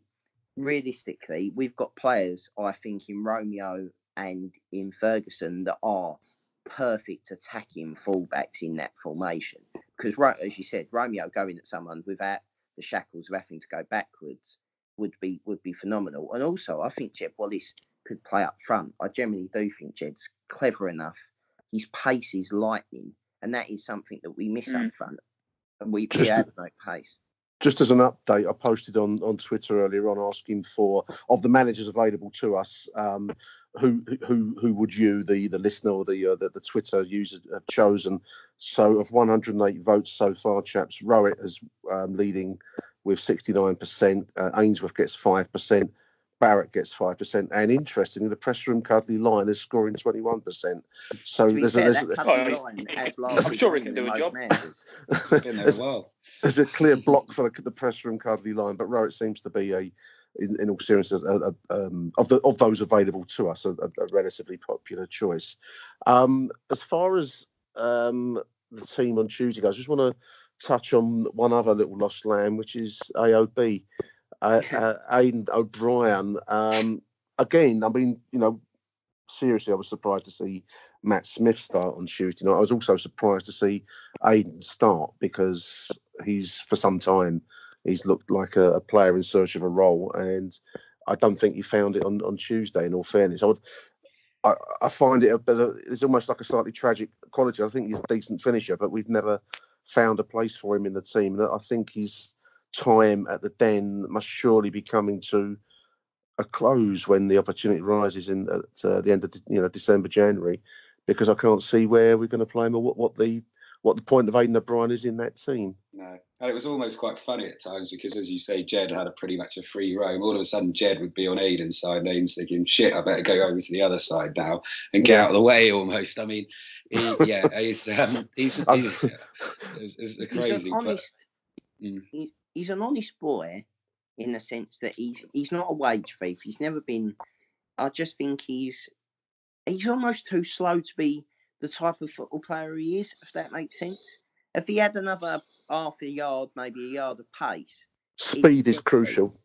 Speaker 3: realistically, we've got players, I think, in Romeo and in Ferguson that are perfect attacking fullbacks in that formation. Because, right, as you said, Romeo going at someone without the shackles of having to go backwards would be would be phenomenal. And also, I think Jed Wallace could play up front. I generally do think Jed's clever enough. His pace is lightning, and that is something that we miss
Speaker 4: Mm.
Speaker 3: up front. And we, we
Speaker 1: Just-
Speaker 3: have no pace.
Speaker 1: Just as an update, I posted on, on Twitter earlier on asking for of the managers available to us, um, who who who would you, the the listener or the uh, the, the Twitter user, have chosen? So of 108 votes so far, chaps, Rowett is um, leading with 69%. Uh, Ainsworth gets five percent. Barrett gets five percent, and interestingly, the press room cuddly lion is scoring 21%. So there's
Speaker 3: fair,
Speaker 1: a, there's,
Speaker 3: cutting
Speaker 4: Oh,
Speaker 3: line
Speaker 4: I'm sure he can do a job.
Speaker 3: managers.
Speaker 1: a,
Speaker 2: Been there a
Speaker 1: there's,
Speaker 2: while.
Speaker 1: there's a clear block for the, the press room cuddly lion, but Rowett seems to be a, in, in all seriousness, a, a, um, of the of those available to us, a, a, a relatively popular choice. Um, as far as um, the team on Tuesday goes, I just want to touch on one other little lost lamb, which is AOB, uh, uh, Aiden O'Brien. Um, again, I mean, you know, seriously, I was surprised to see Matt Smith start on Tuesday night. I was also surprised to see Aiden start because he's for some time he's looked like a, a player in search of a role, and I don't think he found it on, on Tuesday. In all fairness, I would. I, I find it a bit. Of, it's almost like a slightly tragic quality. I think he's a decent finisher, but we've never found a place for him in the team. And I think his time at the Den must surely be coming to a close when the opportunity rises in at uh, the end of you know December January, because I can't see where we're going to play him or what, what the what the point of Aiden O'Brien is in that team.
Speaker 2: No, and it was almost quite funny at times because, as you say, Jed had a pretty much a free roam. All of a sudden, Jed would be on Aiden's side, and Aiden's thinking, "Shit, I better go over to the other side now and get
Speaker 1: Yeah.
Speaker 2: out of the way." Almost. I mean, he, yeah, he's um, he's, he's, yeah, it's, it's
Speaker 3: He's
Speaker 2: crazy,
Speaker 3: an
Speaker 2: but. Mm.
Speaker 3: He- he's an honest boy, in the sense that he's he's not a wage thief. He's never been. I just think he's he's almost too slow to be the type of football player he is, if that makes sense. If he had another half a yard, maybe a yard of pace,
Speaker 1: Speed is crucial.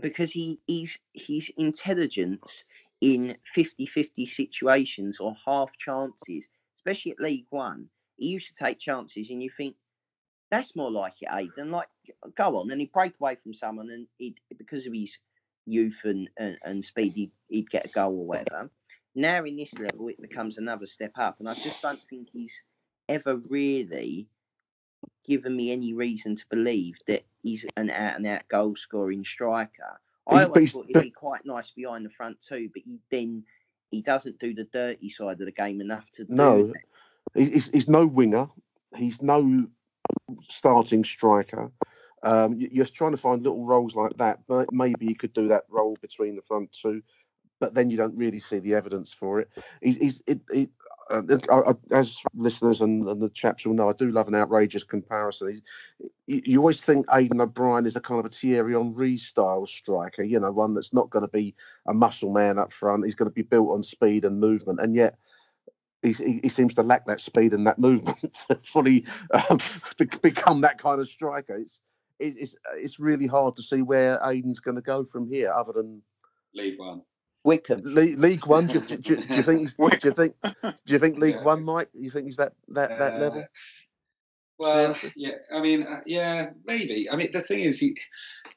Speaker 3: because he he's his intelligence in 50-50 situations or half chances, especially at League One, he used to take chances and you think that's more like it, Aiden. Like go on, and he'd break away from someone and he'd because of his youth and, and, and speed he'd, he'd get a goal or whatever. Now in this level it becomes another step up and I just don't think he's ever really given me any reason to believe that he's an out and out goal scoring striker. I always thought he'd be quite nice behind the front too, but he then he doesn't do the dirty side of the game enough to do
Speaker 1: No,
Speaker 3: that.
Speaker 1: He's, he's no winger. He's no starting striker. Um, you- you're trying to find little roles like that, but maybe he could do that role between the front two, but then you don't really see the evidence for it. He's, he's it, it, uh, I, I, as listeners and, and the chaps will know, I do love an outrageous comparison. You, you always think Aiden O'Brien is a kind of a Thierry Henry style striker, you know, one that's not going to be a muscle man up front. He's going to be built on speed and movement, and yet he, he, he seems to lack that speed and that movement to fully um, be- become that kind of striker. It's it's it's, it's really hard to see where Aiden's going to go from here, other than
Speaker 2: League One.
Speaker 3: Wickham.
Speaker 1: League, League One. Do, do, do, do you think? He's, do you think? Do you think League
Speaker 2: Yeah.
Speaker 1: One, Mike? You think he's that that that
Speaker 2: Uh,
Speaker 1: level?
Speaker 2: Well,
Speaker 1: Seriously?
Speaker 2: yeah, I mean, uh, yeah, maybe. I mean, the thing is, he,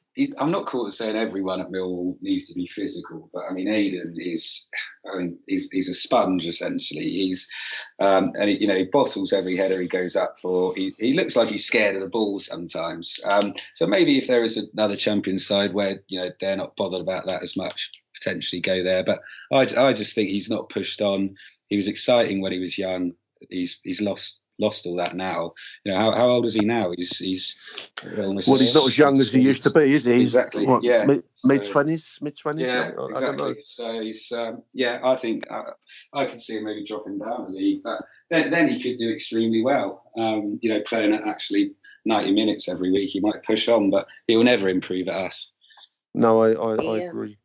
Speaker 2: he's. I'm not caught saying everyone at Millwall needs to be physical, but I mean, Aiden is. I mean, he's he's a sponge essentially. He's, um, and he, you know, he bottles every header he goes up for. He, he looks like he's scared of the ball sometimes. Um, so maybe if there is another champion side where you know they're not bothered about that as much, potentially go there. But I, I just think he's not pushed on. He was exciting when he was young. He's he's lost lost all that now. You know, how, how old is he now? He's he's almost
Speaker 1: Well, he's not as young as he used to be, is he?
Speaker 2: Exactly,
Speaker 1: what,
Speaker 2: yeah.
Speaker 1: mid twenties, mid twenties.
Speaker 2: Yeah,
Speaker 1: I don't know.
Speaker 2: exactly. So he's um, yeah. I think uh, I can see him maybe dropping down a league, but then, then he could do extremely well. Um, you know, playing at actually 90 minutes every week, he might push on, but he will never improve at us.
Speaker 1: No, I I, I agree.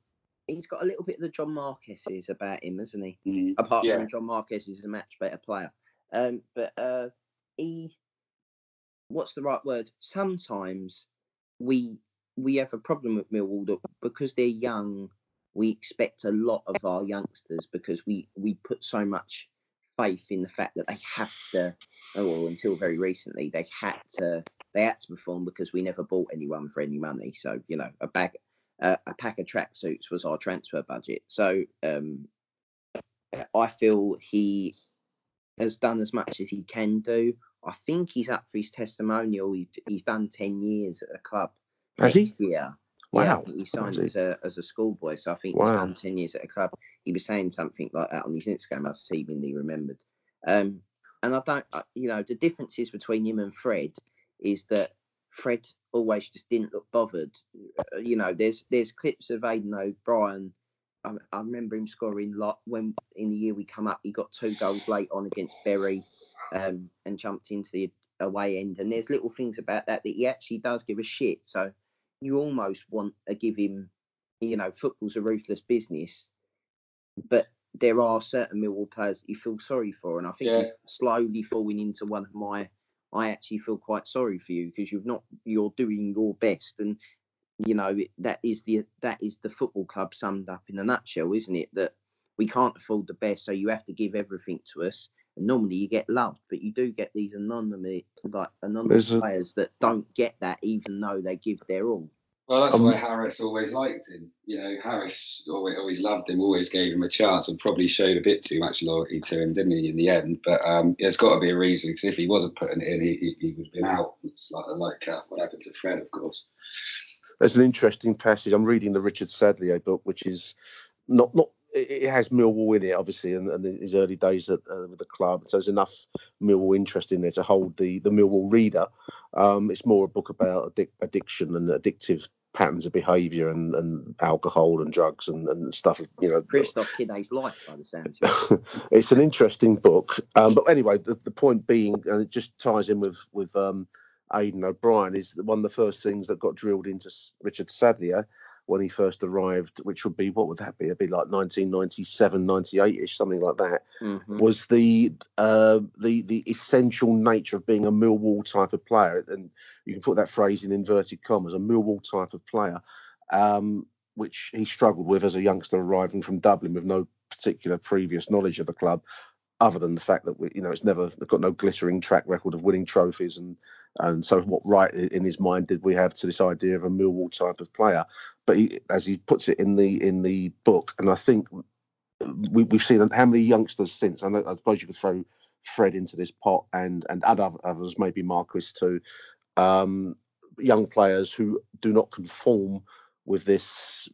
Speaker 3: He's got a little bit of the John Marquis's about him, hasn't he?
Speaker 2: Mm.
Speaker 3: Apart
Speaker 2: Yeah.
Speaker 3: from John Marquis is a much better player. Um, but uh, he, what's the right word? Sometimes we we have a problem with Millwall that because they're young, we expect a lot of our youngsters because we we put so much faith in the fact that they have to. Oh, well, until very recently, they had to they had to perform because we never bought anyone for any money. So you know, a bag uh, a pack of tracksuits was our transfer budget. So um, I feel he has done as much as he can do. I think he's up for his testimonial. He, he's done ten years at a club.
Speaker 1: Has he?
Speaker 3: Yeah,
Speaker 1: Wow.
Speaker 3: Think he signed
Speaker 1: he?
Speaker 3: as a as a schoolboy, so I think he's done ten years at a club. He was saying something like that on his Instagram. I seemingly remembered. Um, and I don't, I- you know, the differences between him and Fred is that Fred always just didn't look bothered. Uh, You know, there's there's clips of Aiden O'Brien. I, I remember him scoring lot when in the year we come up, he got two goals late on against Bury, um, and jumped into the away end. And there's little things about that that he actually does give a shit. So you almost want to give him, you know, football's a ruthless business, but there are certain Millwall players that you feel sorry for, and I think
Speaker 2: Yeah.
Speaker 3: he's slowly falling into one of my. I actually feel quite sorry for you because you've not. You're doing your best, and you know it- that is the that is the football club summed up in a nutshell, isn't it? That we can't afford the best, so you have to give everything to us. And normally you get loved, but you do get these anonymous like anonymous
Speaker 1: There's a-
Speaker 3: players that don't get that, even though they give their all.
Speaker 2: Well, that's
Speaker 1: Um,
Speaker 2: why Harris always liked him. You know, Harris always, always loved him, always gave him a chance, and probably showed a bit too much loyalty to him, didn't he, in the end? But um, there's got to be a reason, because if he wasn't putting it in, he, he, he would have been out. It's like, like uh, what happened to Fred, of course.
Speaker 1: There's an interesting passage. I'm reading the Richard Sadlier book, which is not not. It has Millwall in it, obviously, and, and his early days at, uh, with the club. So there's enough Millwall interest in there to hold the the Millwall reader. Um, it's more a book about addic- addiction and addictive patterns of behaviour and, and alcohol and drugs and, and stuff. You know,
Speaker 3: Christoph Kidney's life, by the sounds of it.
Speaker 1: it's an interesting book. Um, but anyway, the, the point being, and it just ties in with with um, Aiden O'Brien, is one of the first things that got drilled into Richard Sadlier when he first arrived, which would be what would that be? It'd be like 1997, 98 ish, something like that.
Speaker 3: Mhm.
Speaker 1: Was the uh, the the essential nature of being a Millwall type of player, and you can put that phrase in inverted commas, a Millwall type of player, um, which he struggled with as a youngster arriving from Dublin with no particular previous knowledge of the club, other than the fact that we, you know it's never got no glittering track record of winning trophies and and so what right in his mind did we have to this idea of a Millwall type of player? But he, as he puts it in the in the book, and I think we, we've seen how many youngsters since. I, know, I suppose you could throw Fred into this pot and and add others, maybe Marquis too. Um, young players who do not conform with this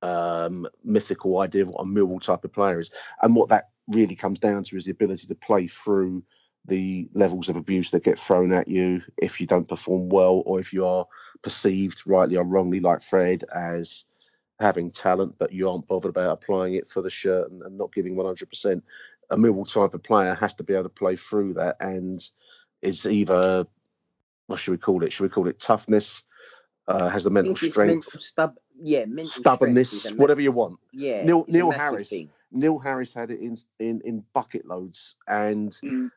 Speaker 1: um, mythical idea of what a Millwall type of player is, and what that really comes down to is the ability to play through the levels of abuse that get thrown at you if you don't perform well or if you are perceived rightly or wrongly like Fred as having talent but you aren't bothered about applying it for the shirt and, and not giving 100% a Millwall type of player has to be able to play through that and is either what should we call it should we call it toughness uh, has the mental strength
Speaker 3: mental stub- yeah, mental
Speaker 1: stubbornness whatever you want
Speaker 3: Yeah,
Speaker 1: Neil- Neil Harris.
Speaker 3: thing.
Speaker 1: Neil Harris had it in in, in bucket loads, and
Speaker 4: Mm.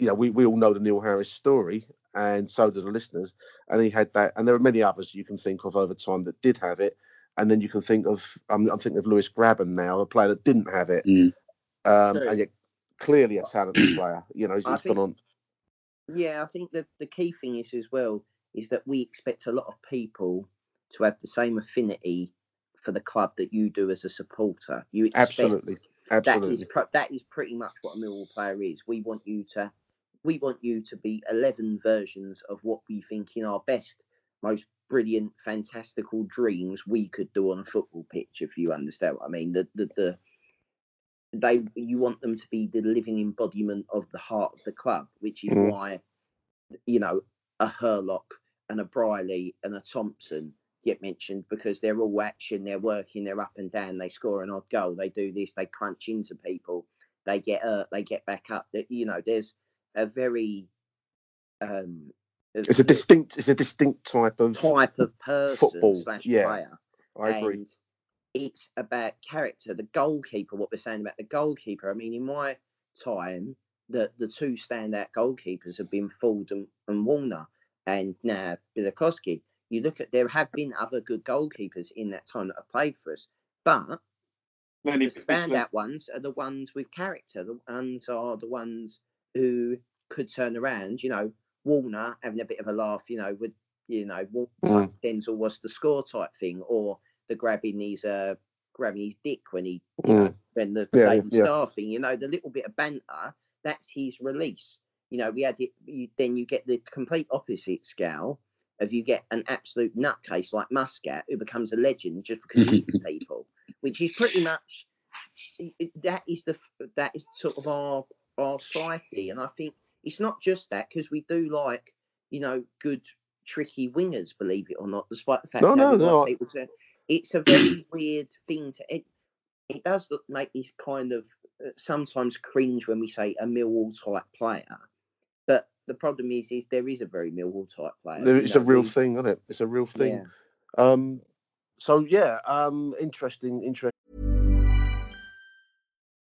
Speaker 1: You know we, we all know the Neil Harris story, and so do the listeners. And he had that, and there are many others you can think of over time that did have it, and then you can think of I'm, I'm thinking of Lewis Grabban now, a player that didn't have it,
Speaker 2: Mm.
Speaker 1: um, and yet clearly a talented player. You know, he's,
Speaker 3: I
Speaker 1: he's
Speaker 3: think-
Speaker 1: gone on.
Speaker 3: Yeah, I think that the key thing is as well is that we expect a lot of people to have the same affinity for the club that you do as a supporter. You expect
Speaker 1: Absolutely,
Speaker 3: that is
Speaker 1: absolutely.
Speaker 3: pro- that is pretty much what a Millwall player is. We want you to we want you to be eleven versions of what we think in our best, most brilliant, fantastical dreams we could do on a football pitch. If you understand what I mean, the the, the they you want them to be the living embodiment of the heart of the club, which is
Speaker 1: Mhm.
Speaker 3: why you know a Hurlock and a Briley and a Thompson get mentioned because they're all action, they're working, they're up and down, they score an odd goal, they do this, they crunch into people, they get hurt, they get back up. That you know, there's a very um
Speaker 1: It's a distinct, it's a distinct type of.
Speaker 3: type of person
Speaker 1: football,
Speaker 3: slash
Speaker 1: yeah,
Speaker 3: player.
Speaker 1: I agree.
Speaker 3: And it's about character. The goalkeeper, what we're saying about the goalkeeper. I mean, in my time, the, the two standout goalkeepers have been Ford and, and Warner, and now Bialkowski. You look at there have been other good goalkeepers in that time that have played for us, but
Speaker 4: Lenny
Speaker 3: the standout ones are the ones with character. The ones are the ones who could turn around. You know, Warner having a bit of a laugh. You know, with you know,
Speaker 1: Mm.
Speaker 3: Denzel was the score type thing, or the grabbing his uh grabbing his dick when he
Speaker 1: Mm.
Speaker 3: know when the
Speaker 1: Yeah, yeah.
Speaker 3: Starr thing. You know, the little bit of banter. That's his release. You know, we had it. You, then you get the complete opposite scale of you get an absolute nutcase like Muscat who becomes a legend just because he people, which is pretty much that is the that is sort of our our psyche, and I think it's not just that because we do like you know good tricky wingers, believe it or not, despite the fact
Speaker 1: No,
Speaker 3: that
Speaker 1: no, no,
Speaker 3: people to. It's a very weird thing to it. It does look, make me kind of uh, sometimes cringe when we say a Millwall type player, but the problem is, is there is a very Millwall type player.
Speaker 1: There- It's
Speaker 3: know,
Speaker 1: a real thing, isn't it? It's a real thing.
Speaker 3: Yeah.
Speaker 1: Um, so yeah, um, interesting, interesting.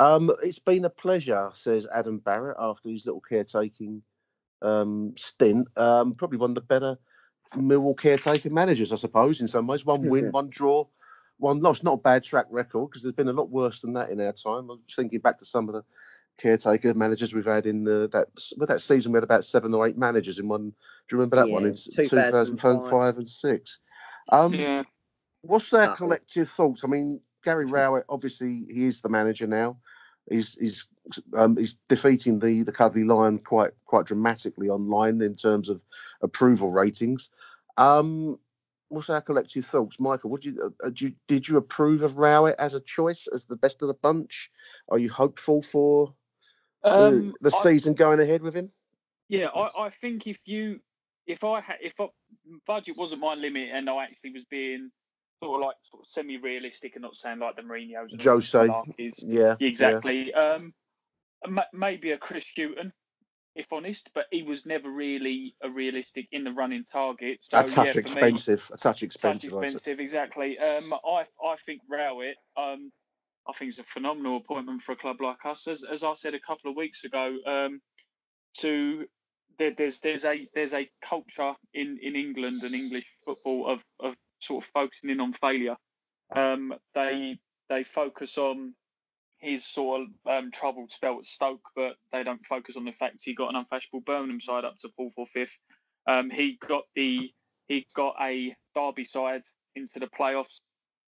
Speaker 1: Um, it's been a pleasure, says Adam Barrett after his little caretaking um, stint. Um, probably one of the better Millwall caretaker managers, I suppose, in some ways. One win, one draw, one loss. Not a bad track record because there's been a lot worse than that in our time. I'm thinking back to some of the caretaker managers we've had in the that with that season. We had about seven or eight managers in one. Do you remember that
Speaker 3: Yeah,
Speaker 1: one in
Speaker 3: 2005.
Speaker 1: 2005 and six? Um,
Speaker 4: Yeah.
Speaker 1: What's their collective thoughts? I mean, Gary Rowett, obviously, he is the manager now. He's he's um, he's defeating the the Cuddly Lion quite quite dramatically online in terms of approval ratings. Um, what's our collective thoughts, Michael? Would you, uh, did you did you approve of Rowett as a choice as the best of the bunch? Are you hopeful for the,
Speaker 4: Um,
Speaker 1: the
Speaker 4: I-
Speaker 1: season going ahead with him?
Speaker 4: Yeah, I, I think if you, if I had, if I, budget wasn't my limit and I actually was being sort of like sort of semi-realistic and not saying like the Mourinho's and
Speaker 1: Jose, yeah, yeah.
Speaker 4: exactly. Um, maybe a Chris Hughton, if honest, but he was never really a realistic in the running target. So
Speaker 1: a touch
Speaker 4: yeah, me,
Speaker 1: expensive. a touch
Speaker 4: touch
Speaker 1: expensive.
Speaker 4: Expensive, exactly. Um, I I think Rowett, um, I think it's a phenomenal appointment for a club like us. As as I said a couple of weeks ago, um, to there, there's there's a there's a culture in in England and English football of of sort of focusing in on failure. Um, they they focus on his sort of um, troubled spell at Stoke, but they don't focus on the fact he got an unfashionable Birmingham side up to fourth or fifth. Um, he got the he got a Derby side into the playoffs,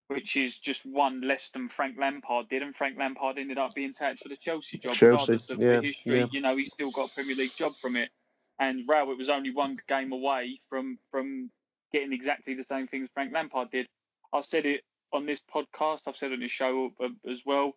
Speaker 4: which is just one less than Frank Lampard did, and Frank Lampard ended up being attached for the Chelsea job,
Speaker 1: Chelsea,
Speaker 4: regardless of
Speaker 1: yeah,
Speaker 4: the history.
Speaker 1: yeah.
Speaker 4: You know, he still got a Premier League job from it, and Row, it was only one game away from from getting exactly the same things Frank Lampard did. I've said it on this podcast. I've said it on this show uh, as well.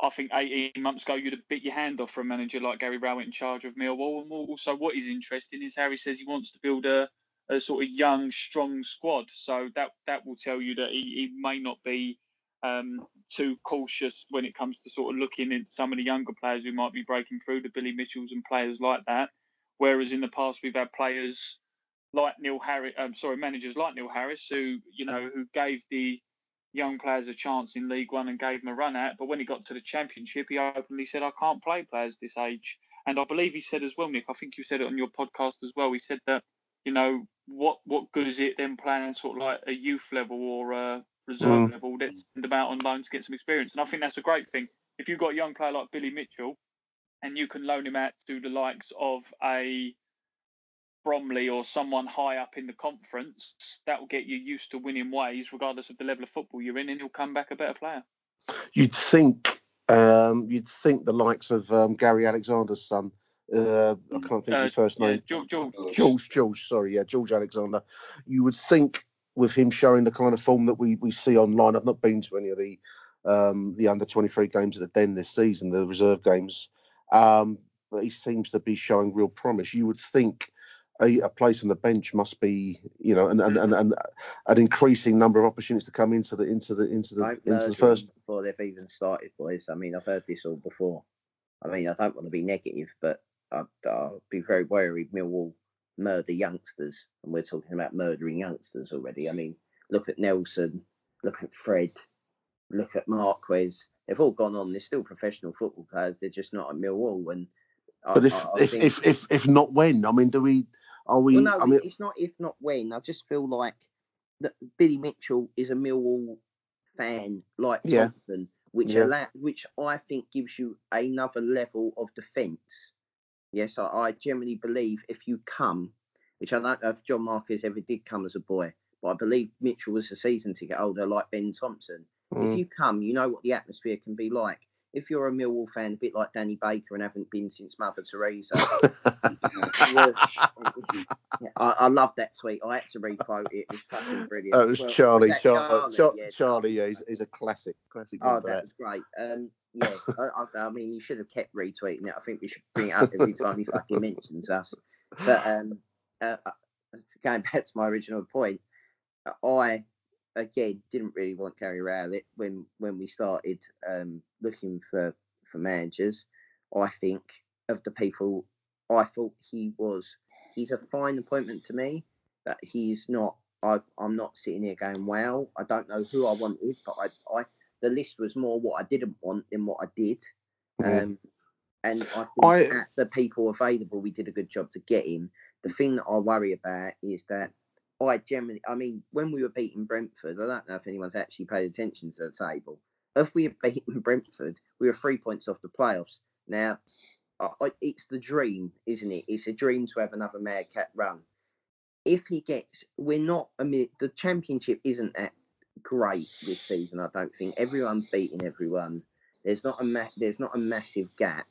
Speaker 4: I think 18 months ago you'd have bit your hand off for a manager like Gary Rowett in charge of Millwall. And also, what is interesting is how he says he wants to build a, a sort of young, strong squad. So that that will tell you that he, he may not be um, too cautious when it comes to sort of looking at some of the younger players who might be breaking through, the Billy Mitchells and players like that. Whereas in the past we've had players like Neil Harris, I'm sorry, managers like Neil Harris who you know who gave the young players a chance in League One and gave them a run at. But when he got to the Championship, he openly said, "I can't play players this age." And I believe he said as well, Nick. I think you said it on your podcast as well. He said that you know what what good is it then playing sort of like a youth level or a reserve
Speaker 1: Mm.
Speaker 4: level? Let's send them out on loan to get some experience. And I think that's a great thing. If you've got a young player like Billy Mitchell, and you can loan him out to the likes of a Bromley or someone high up in the conference, that will get you used to winning ways, regardless of the level of football you're in, and he'll come back a better player.
Speaker 1: You'd think, um, you'd think the likes of um, Gary Alexander's son. Uh, I can't think of his first
Speaker 4: Yeah,
Speaker 1: name.
Speaker 4: George, George,
Speaker 1: George, George, sorry, yeah, George Alexander. You would think with him showing the kind of form that we, we see online. I've not been to any of the um, the under twenty three games at the Den this season, the reserve games, um, but he seems to be showing real promise. You would think a, a place on the bench must be, you know, and and, and, and an increasing number of opportunities to come into the into the into the into the first.
Speaker 3: before they've even started, boys. I mean, I've heard this all before. I mean, I don't want to be negative, but I'd, I'll be very wary Millwall murder youngsters, and we're talking about murdering youngsters already. I mean, look at Nelson, look at Fred, look at Marquis. They've all gone on. They're still professional football players. They're just not at Millwall. And I-
Speaker 1: But if
Speaker 3: I- I
Speaker 1: if, if if if not when, I mean, do we? Are we?
Speaker 3: well, no,
Speaker 1: I mean,
Speaker 3: it's not if not when. I just feel like that Billy Mitchell is a Millwall fan, like
Speaker 1: Yeah.
Speaker 3: Thompson, which
Speaker 1: Yeah.
Speaker 3: allow, which I think gives you another level of defence. Yes, I, I generally believe if you come, which I don't know if John Marquis ever did come as a boy, but I believe Mitchell was a season ticket holder like Ben Thompson.
Speaker 1: Mm.
Speaker 3: If you come, you know what the atmosphere can be like. If you're a Millwall fan, a bit like Danny Baker, and haven't been since Mother Teresa, yeah, I, I love that tweet. I had to requote it. It was fucking brilliant.
Speaker 1: That was
Speaker 3: Well,
Speaker 1: Charlie.
Speaker 3: that
Speaker 1: Charlie,
Speaker 3: Charlie?
Speaker 1: Char-
Speaker 3: Yeah,
Speaker 1: Charlie, yeah, he's, he's a classic. Classic.
Speaker 3: Oh,
Speaker 1: one for
Speaker 3: that
Speaker 1: that.
Speaker 3: was great. Um, yeah, I, I, I, mean, you should have kept retweeting it. I think we should bring it up every time he fucking mentions us. But um, uh, uh going back to my original point, I again didn't really want Gary Rowett when when we started um, looking for for managers. I think of the people I thought he was. He's a fine appointment to me, but he's not. I, I'm not sitting here going, "Wow!" I don't know who I wanted, but I, I the list was more what I didn't want than what I did. Um, and I think I, at the people available, we did a good job to get him. The thing that I worry about is that I generally, I mean, when we were beating Brentford, I don't know if anyone's actually paid attention to the table. If we had beaten Brentford, we were three points off the playoffs. Now, I, it's the dream, isn't it? It's a dream to have another Madcat run. If he gets, we're not. I mean, the championship isn't that great this season. I don't think everyone's beating everyone. There's not a ma- there's not a massive gap.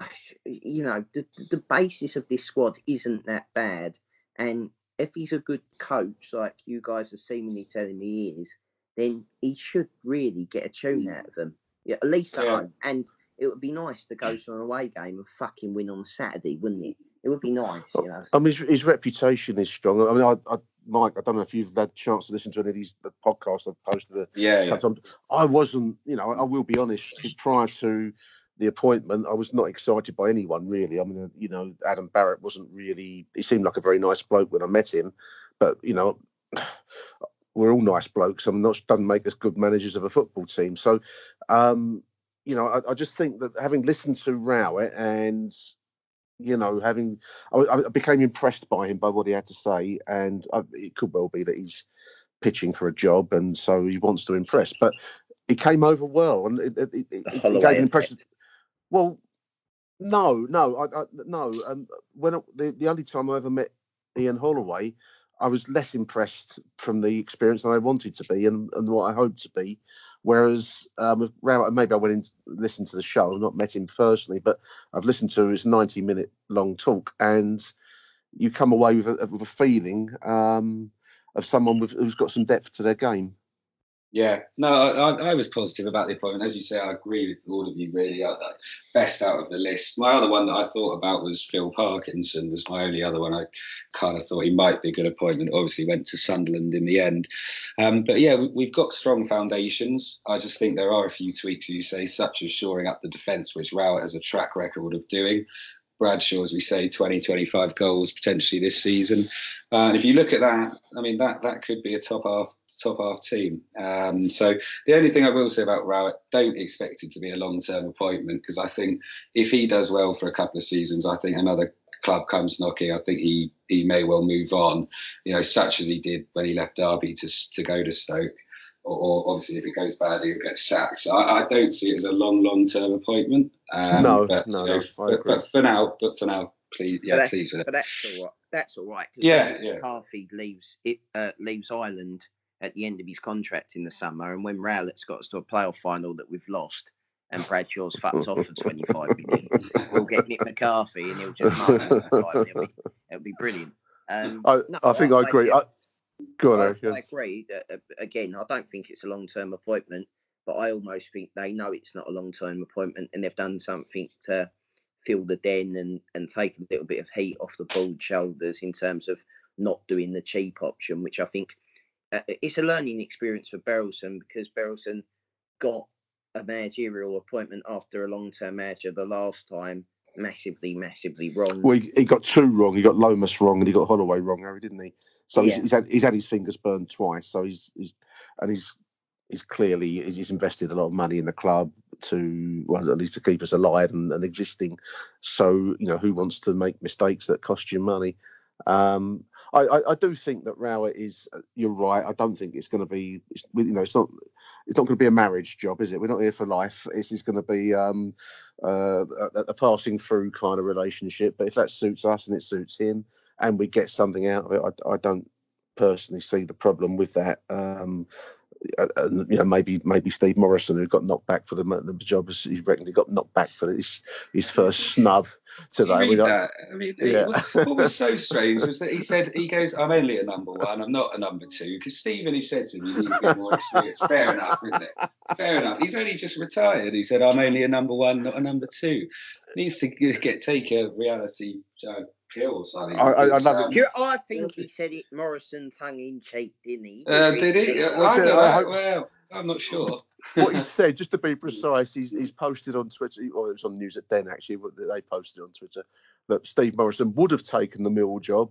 Speaker 3: You know, the the basis of this squad isn't that bad, and if he's a good coach, like you guys are seemingly telling me he is, then he should really get a tune mm. out of them. Yeah, at least at yeah. home. And it would be nice to go to an away game and fucking win on Saturday, wouldn't it? It would be nice, you oh, know. I
Speaker 1: mean, his, his reputation is strong. I mean, I, I, Mike, I don't know if you've had a chance to listen to any of these the podcasts I've posted. Uh,
Speaker 2: yeah, yeah.
Speaker 1: I wasn't, you know, I will be honest. Prior to the appointment, I was not excited by anyone really. I mean, you know, Adam Barrett wasn't really. He seemed like a very nice bloke when I met him, but you know, we're all nice blokes. I'm not doesn't make us good managers of a football team. So, um, you know, I, I, just think that having listened to Rowett and you know, having I, I, became impressed by him by what he had to say, and I, it could well be that he's pitching for a job, and so he wants to impress. But he came over well, and it, it, it, it gave an impression. Well, no, no, I, no. Um, when the the only time I ever met Ian Holloway, I was less impressed from the experience than I wanted to be and, and what I hoped to be. Whereas um, maybe I went in to listen to the show, not met him personally, but I've listened to his 90 minute long talk, and you come away with a, with a feeling um, of someone with, who's got some depth to their game.
Speaker 2: Yeah, no, I, I, was positive about the appointment. As you say, I agree with all of you. Really, best out of the list. My other one that I thought about was Phil Parkinson. Was my only other one. I kind of thought he might be a good appointment. Obviously, went to Sunderland in the end. Um, but yeah, we, have got strong foundations. I just think there are a few tweaks, you say, such as shoring up the defence, which Rowett has a track record of doing. Bradshaw, as we say, 20, 25 goals potentially this season. Uh, and if you look at that, I mean, that that could be a top half top half team. Um, so the only thing I will say about Rowett, don't expect it to be a long term appointment because I think if he does well for a couple of seasons, I think another club comes knocking, I think he he may well move on. You know, such as he did when he left Derby to to go to Stoke or, or, obviously if it goes badly, he'll get sacked. So I, I, don't see it as a long, long term appointment. Um,
Speaker 1: no, but, no, you know,
Speaker 2: no but, but, for now, but for now, please, yeah, please
Speaker 3: with it. But that's all right. That's all right.
Speaker 2: Yeah, yeah.
Speaker 3: McCarthy leaves it uh, leaves Ireland at the end of his contract in the summer, and when Rowett's got us to a playoff final that we've lost. And Bradshaw's fucked off for 25 minutes. We'll get Nick McCarthy and he'll just mark It'll be, it'll be brilliant. Um,
Speaker 1: I, no, I think I, I agree. I,
Speaker 3: I. I agree. That, uh, again, I don't think it's a long term appointment, but I almost think they know it's not a long term appointment and they've done something to fill the den and, and take a little bit of heat off the board shoulders in terms of not doing the cheap option, which I think uh, it's a learning experience for Berylson because Berylson got a managerial appointment after a long term manager the last time massively, massively wrong.
Speaker 1: Well, he, he, got two wrong. He got Lomas wrong and he got Holloway wrong, Harry, didn't he? So yeah. he's, he's, had he's had his fingers burned twice. So he's, he's and he's he's clearly he's invested a lot of money in the club to well at least to keep us alive and, and existing. So you know who wants to make mistakes that cost you money? Um, I, I, I, do think that Rowett is. You're right. I don't think it's going to be. you know, it's not. It's not going to be a marriage job, is it? We're not here for life. It's, it's going to be um, uh, a, a, passing through kind of relationship. But if that suits us and it suits him, and we get something out of it. I, I don't personally see the problem with that. Um, uh, and, you know, maybe maybe Steve Morison, who got knocked back for the, the job, he reckoned he got knocked back for his his first snub today.
Speaker 2: You that? I mean, yeah. what, what was so strange was that he said he goes, "I'm only a number one. I'm not a number two. Because Stephen, he said to him, "You need to be more experience." Fair enough, isn't it? Fair enough. He's only just retired. He said, "I'm only a number one, not a number two. Needs to get take a reality uh, pill
Speaker 1: I, I, I love
Speaker 3: it. I think he said it Morison tongue in cheek, didn't he?
Speaker 2: Uh, did he? Well, I don't know. Well, I'm not sure.
Speaker 1: what he said, just to be precise, he's, he's posted on Twitter, or it was on News at Den actually, they posted on Twitter that Steve Morison would have taken the Mill job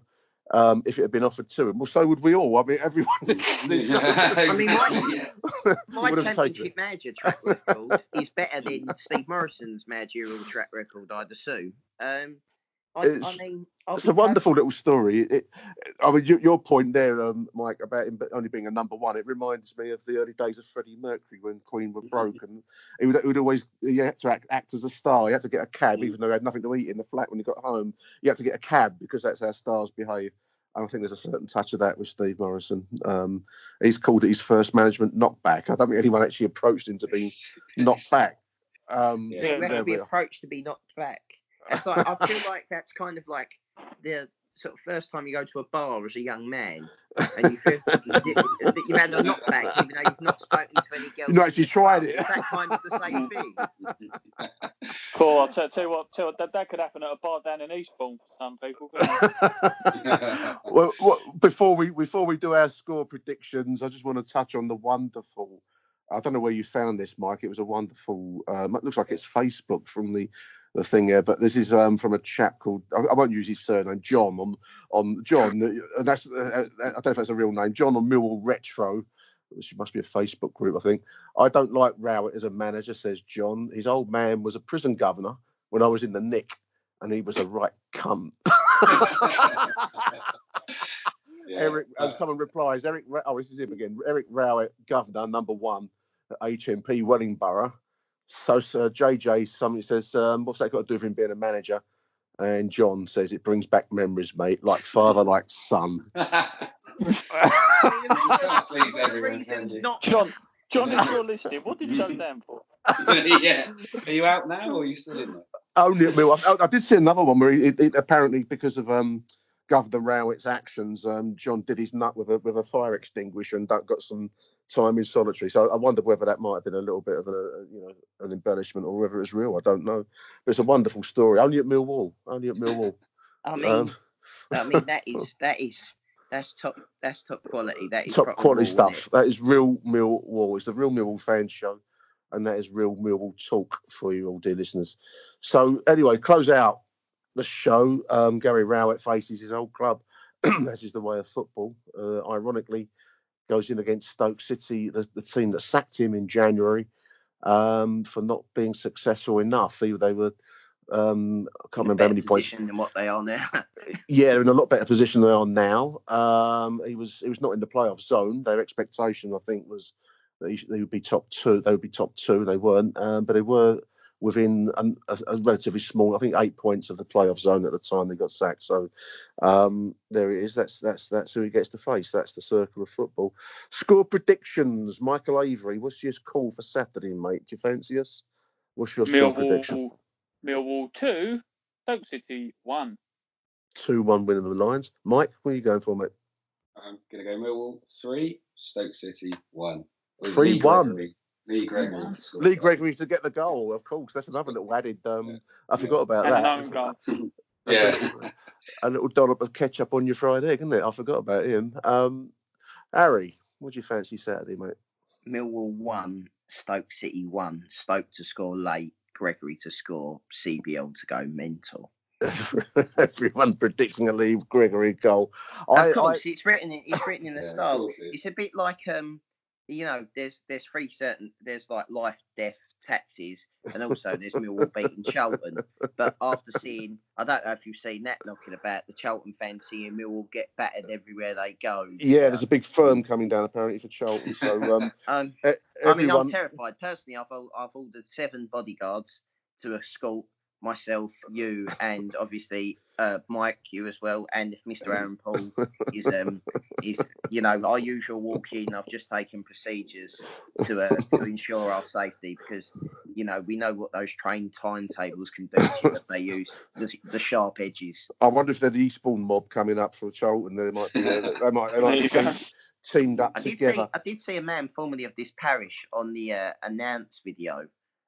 Speaker 1: um, if it had been offered to him. Well, so would we all. I mean, everyone. I
Speaker 3: mean, my, my championship manager track record is better than Steve Morison's managerial track record, I'd assume. Um, I,
Speaker 1: it's, I mean, it's a wonderful little story. It, I mean, your, your point there, um, Mike, about him only being a number one, it reminds me of the early days of Freddie Mercury when Queen were broke, and he would, he would always he had to act, act, as a star. He had to get a cab, mm. even though he had nothing to eat in the flat when he got home. He had to get a cab because that's how stars behave. And I think there's a certain touch of that with Steve Morison. Um, he's called it his first management knockback. I don't think anyone actually approached him to be knocked back. Um,
Speaker 3: yeah, he to be approached to be knocked back. It's like I feel like that's kind of like the sort of first time you go to a bar as a young man and you feel that you've had a knockback even though you've not spoken to any girls.
Speaker 1: You've not actually tried it.
Speaker 3: Is that kind of the same thing?
Speaker 4: cool. I'll tell, tell you what, tell you what that, that could happen at a bar down in Eastbourne for some people.
Speaker 1: well, well, before we before we do our score predictions, I just want to touch on the wonderful I don't know where you found this, Mike. It was a wonderful. Um, it looks like it's Facebook from the the thing here, but this is um, from a chap called I, I, won't use his surname, John. On on John, uh, that's uh, uh, I don't know if that's a real name. John on Millwall Retro. Which must be a Facebook group, I think. I don't like Rowett as a manager, says John. His old man was a prison governor when I was in the Nick, and he was a right cunt. yeah. Eric, and someone replies, Eric. Oh, this is him again. Eric Rowett, governor, number one at HMP Wellingborough. So Sir JJ somebody says, um, what's that got to do with him being a manager? And John says it brings back memories, mate, like father, like son.
Speaker 4: Please, John, John, if you're listening, what did you go down for?
Speaker 2: yeah, are you out now, or are you still in there?
Speaker 1: Only at Mill. I, I, did see another one where it, it, apparently because of um, Governor Rowett's actions, um, John did his nut with a with a fire extinguisher and got some time in solitary. So I wonder whether that might have been a little bit of a you know an embellishment or whether it's real. I don't know, but it's a wonderful story. Only at Millwall. Only at Millwall.
Speaker 3: I mean, um, I mean that is that is that's top that's top quality. That is
Speaker 1: top quality stuff. That is real Millwall. It's the real Millwall fan show, and that is real Millwall talk for you all, dear listeners. So anyway, close out the show. Um, Gary Rowett faces his old club. as is the way of football. Uh, ironically, goes in against Stoke City, the, the team that sacked him in January um, for not being successful enough. They, they were, um, I can't remember how many points.
Speaker 3: Than what they are now.
Speaker 1: yeah, they're in a lot better position than they are now. Um, he was he was not in the playoff zone. Their expectation, I think, was that he, they would be top two. They would be top two. They weren't, um, but they were within a, a, relatively small, I think eight points of the playoff zone at the time they got sacked. So um, there it is. That's that's that's who he gets to face. That's the circle of football. Score predictions. Michael Avery, what's your call for Saturday, mate? Do you fancy us? What's your score prediction?
Speaker 4: Millwall two, Stoke City one.
Speaker 1: Two one winning the Lions. Mike, what are you going for, mate?
Speaker 2: I'm gonna go Millwall three, Stoke City one.
Speaker 1: Three one.
Speaker 2: Lee Gregory.
Speaker 1: Lee Gregory to get the goal, of course. That's another little added. Um, yeah. I forgot about
Speaker 4: and
Speaker 1: that.
Speaker 2: yeah.
Speaker 1: A, a, little dollop of ketchup on your fried egg, isn't it? I forgot about him. Um, Harry, what do you fancy Saturday, mate?
Speaker 3: Millwall one, Stoke City one. Stoke to score late, Gregory to score, CBL to go mental.
Speaker 1: Everyone predicting a Lee Gregory goal.
Speaker 3: Of course, I, it's written. In, it's written in the yeah, stars. It's a bit like um you know, there's there's three certain there's like life, death, taxes, and also there's Millwall beating Charlton. But after seeing, I don't know if you've seen that knocking about the Charlton fans seeing Millwall get battered everywhere they go.
Speaker 1: Yeah, there's a big firm coming down apparently for Charlton. So um, um
Speaker 3: everyone... I mean, I'm terrified personally. I've I've ordered seven bodyguards to escort myself, you, and obviously uh, Mike, you as well, and if Mr. Aaron Paul is um is you know our usual walk in, I've just taken procedures to uh, to ensure our safety because you know we know what those train timetables can do to you if they use the, the sharp edges.
Speaker 1: I wonder if there's the Eastbourne mob coming up from Charlton. They might be. Uh, they might. They might be team, teamed up
Speaker 3: I did
Speaker 1: together.
Speaker 3: see I did see a man formerly of this parish on the uh, announce video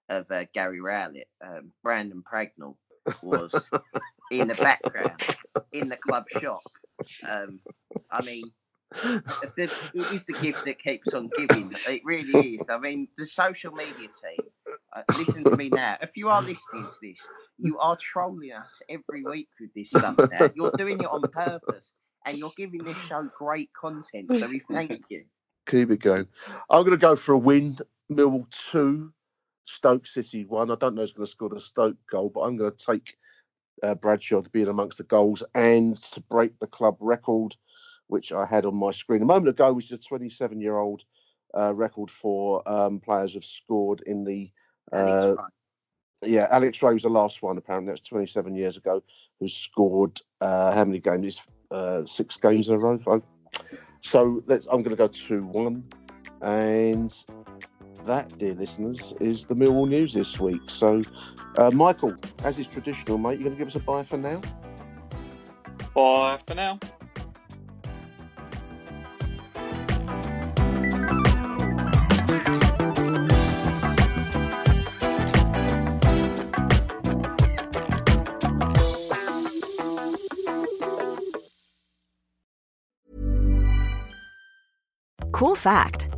Speaker 3: of uh, Gary Rowett, um, Brandon Pragnell was in the background in the club shop. Um, I mean, it is the gift that keeps on giving. It really is. I mean, the social media team. Uh, listen to me now. If you are listening to this, you are trolling us every week with this stuff. Now you're doing it on purpose, and you're giving this show great content. So we thank you.
Speaker 1: Keep it going. I'm going to go for a win. Millwall two, Stoke City one. I don't know who's going to score the Stoke goal, but I'm going to take uh, Bradshaw to be in amongst the goals and to break the club record, which I had on my screen a moment ago, which is a 27 year old uh, record for um, players have scored in the. Uh, yeah, Alex Rae was the last one. Apparently, that's 27 years ago. Who scored uh, how many games? Uh, six games in a row. So let's. I'm going to go two one, and that, dear listeners, is the Millwall news this week. So, uh, Michael, as is traditional, mate, you're going to give us a bye for now.
Speaker 4: Bye for now.
Speaker 6: Cool fact